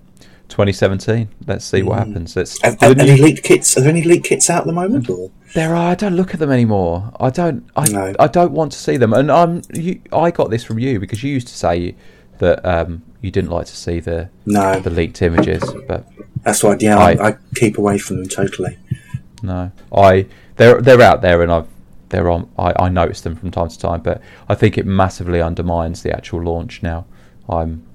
[SPEAKER 1] 2017. Let's see what mm. happens. Let's.
[SPEAKER 2] Are, are any leaked kits? Are there any leaked kits out at the moment? Or?
[SPEAKER 1] There are. I don't look at them anymore. I don't. I, no. I don't want to see them. And I'm. You, I got this from you because you used to say that um, you didn't like to see the
[SPEAKER 2] no.
[SPEAKER 1] the leaked images. But
[SPEAKER 2] that's why. Yeah, I, I keep away from them totally.
[SPEAKER 1] No, I. They're they're out there, and I've they're on. I, I notice them from time to time, but I think it massively undermines the actual launch. Now, I'm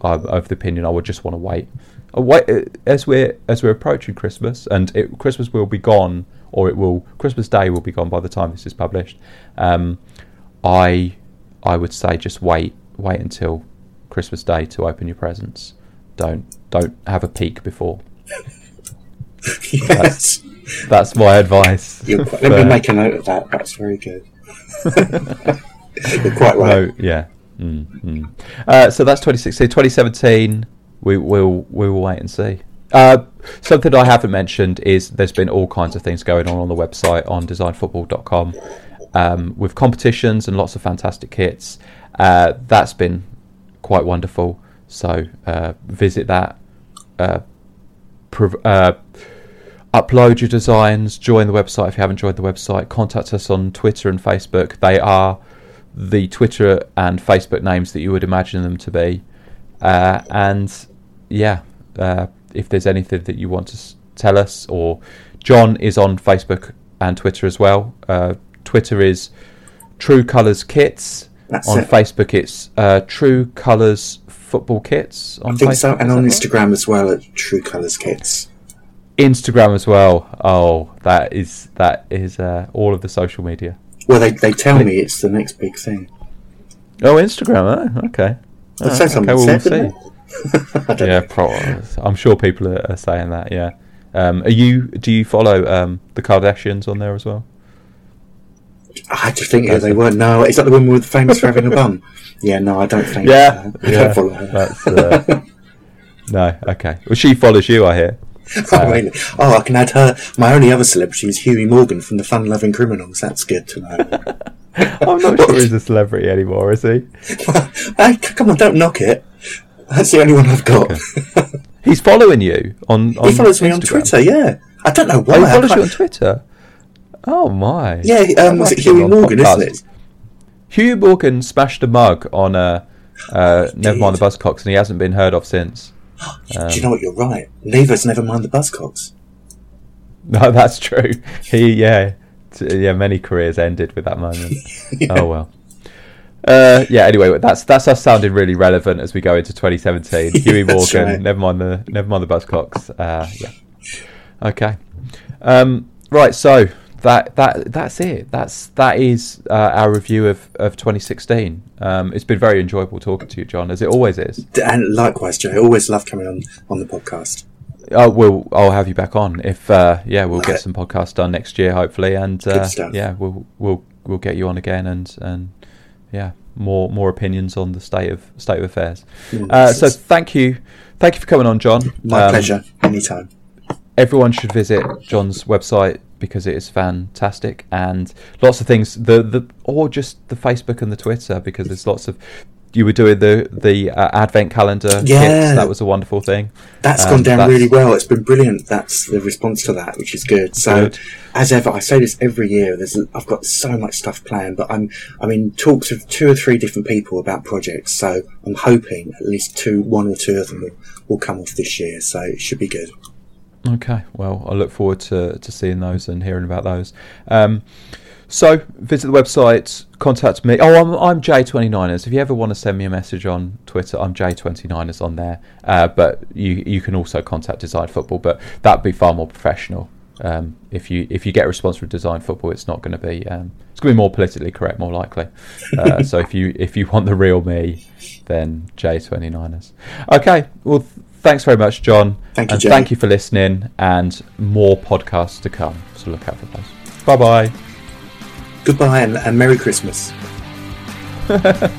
[SPEAKER 1] I'm of the opinion I would just want to wait. Wait uh, as we're as we're approaching Christmas, and it, Christmas will be gone, or it will Christmas Day will be gone by the time this is published. Um, I I would say just wait wait until Christmas Day to open your presents. Don't don't have a peek before.
[SPEAKER 2] yes. That's,
[SPEAKER 1] that's my advice.
[SPEAKER 2] You're quite, let me make a note of that. That's very good. You're quite right.
[SPEAKER 1] No, yeah. Mm, Uh, so that's 2016. 2017, we will we will wait and see. Uh, something I haven't mentioned is there's been all kinds of things going on on the website on designfootball.com um, with competitions and lots of fantastic kits. Uh, that's been quite wonderful. So uh, visit that. Uh, prov- uh, upload your designs. Join the website if you haven't joined the website. Contact us on Twitter and Facebook. They are the Twitter and Facebook names that you would imagine them to be. Uh, and yeah, uh, if there's anything that you want to s- tell us, or John is on Facebook and Twitter as well. Uh, Twitter is True Colours Kits.
[SPEAKER 2] That's
[SPEAKER 1] on
[SPEAKER 2] it.
[SPEAKER 1] Facebook, it's uh, True Colours Football Kits. On
[SPEAKER 2] I think
[SPEAKER 1] Facebook,
[SPEAKER 2] so, and on
[SPEAKER 1] right?
[SPEAKER 2] Instagram as well at True Colours Kits.
[SPEAKER 1] Instagram as well. Oh, that is that is uh, all of the social media.
[SPEAKER 2] Well, they, they tell me it's the next big thing.
[SPEAKER 1] Oh, Instagram. Oh, okay.
[SPEAKER 2] That sounds
[SPEAKER 1] okay, well, we'll see. Yeah, pro- I'm sure people are, are saying that. Yeah. Um, are you? Do you follow um, the Kardashians on there as well?
[SPEAKER 2] I had to think who they were. No, is that the woman with famous for having a bum? Yeah, no, I don't think.
[SPEAKER 1] Yeah,
[SPEAKER 2] uh, I
[SPEAKER 1] yeah.
[SPEAKER 2] don't follow her.
[SPEAKER 1] That's uh, no. Okay. Well, she follows you, I hear.
[SPEAKER 2] oh, really? Oh, I can add her. My only other celebrity is Huey Morgan from the Fun Loving Criminals. That's good to know.
[SPEAKER 1] I'm not sure he's a celebrity anymore, is he?
[SPEAKER 2] hey, come on, don't knock it. That's the only one I've got.
[SPEAKER 1] He's following you on. on
[SPEAKER 2] he follows me on Twitter. Yeah, I don't know why.
[SPEAKER 1] Oh, he
[SPEAKER 2] I
[SPEAKER 1] follows
[SPEAKER 2] can't-
[SPEAKER 1] you on Twitter. Oh my!
[SPEAKER 2] Yeah, um, was it Huey Morgan, isn't it?
[SPEAKER 1] Hugh Morgan smashed a mug on uh, uh, Never Mind the Buzzcocks, and he hasn't been heard of since.
[SPEAKER 2] Do you know what? You're right. Neither's never mind the Buzzcocks.
[SPEAKER 1] No, that's true. He, yeah, t- yeah. Many careers ended with that moment. Oh well. Uh, yeah. Anyway, that's that's us sounding really relevant as we go into 2017. Huey
[SPEAKER 2] that's
[SPEAKER 1] Morgan.
[SPEAKER 2] right.
[SPEAKER 1] Never mind the never mind the Buzzcocks. Uh, yeah. Okay. Um, right. So that that that's it. That's that is uh, our review of of 2016. Um, it's been very enjoyable talking to you, John, as it always is.
[SPEAKER 2] And likewise, Joe. I always love coming on on the podcast.
[SPEAKER 1] Oh, we'll I'll have you back on if uh, yeah we'll get some podcasts done next year hopefully and uh, yeah we'll we'll we'll get you on again and and yeah more more opinions on the state of state of affairs.
[SPEAKER 2] Mm,
[SPEAKER 1] Uh, so thank you thank you for coming on, John.
[SPEAKER 2] My
[SPEAKER 1] Um,
[SPEAKER 2] pleasure. Anytime.
[SPEAKER 1] Everyone should visit John's website because it is fantastic and lots of things. The the or just the Facebook and the Twitter because there's lots of. You were doing the the uh, advent calendar
[SPEAKER 2] Yeah.
[SPEAKER 1] kits. That was a wonderful thing.
[SPEAKER 2] That's
[SPEAKER 1] Um,
[SPEAKER 2] gone down
[SPEAKER 1] that's-
[SPEAKER 2] really well. It's been brilliant. That's the response to that, which is good. So,
[SPEAKER 1] Good.
[SPEAKER 2] as ever, I say this every year. There's, I've got so much stuff planned, but I'm, I'm in talks with two or three different people about projects. So, I'm hoping at least two, one or two of them will, will come off this year. So, it should be good.
[SPEAKER 1] Okay, well, I look forward to, to seeing those and hearing about those. Um, so, visit the website, contact me. Oh, I'm, I'm J29ers. If you ever want to send me a message on Twitter, I'm J29ers on there. Uh, but you you can also contact Design Football, but that'd be far more professional. Um, if you if you get a response from Design Football, it's not going to be um, it's going to be more politically correct, more likely. Uh, so if you if you want the real me, then J29ers. Okay, well, th- thanks very much, John.
[SPEAKER 2] Thank you,
[SPEAKER 1] and
[SPEAKER 2] Jay.
[SPEAKER 1] thank you for listening, and more podcasts to come. So look out for those. Bye bye.
[SPEAKER 2] Goodbye and, and Merry Christmas.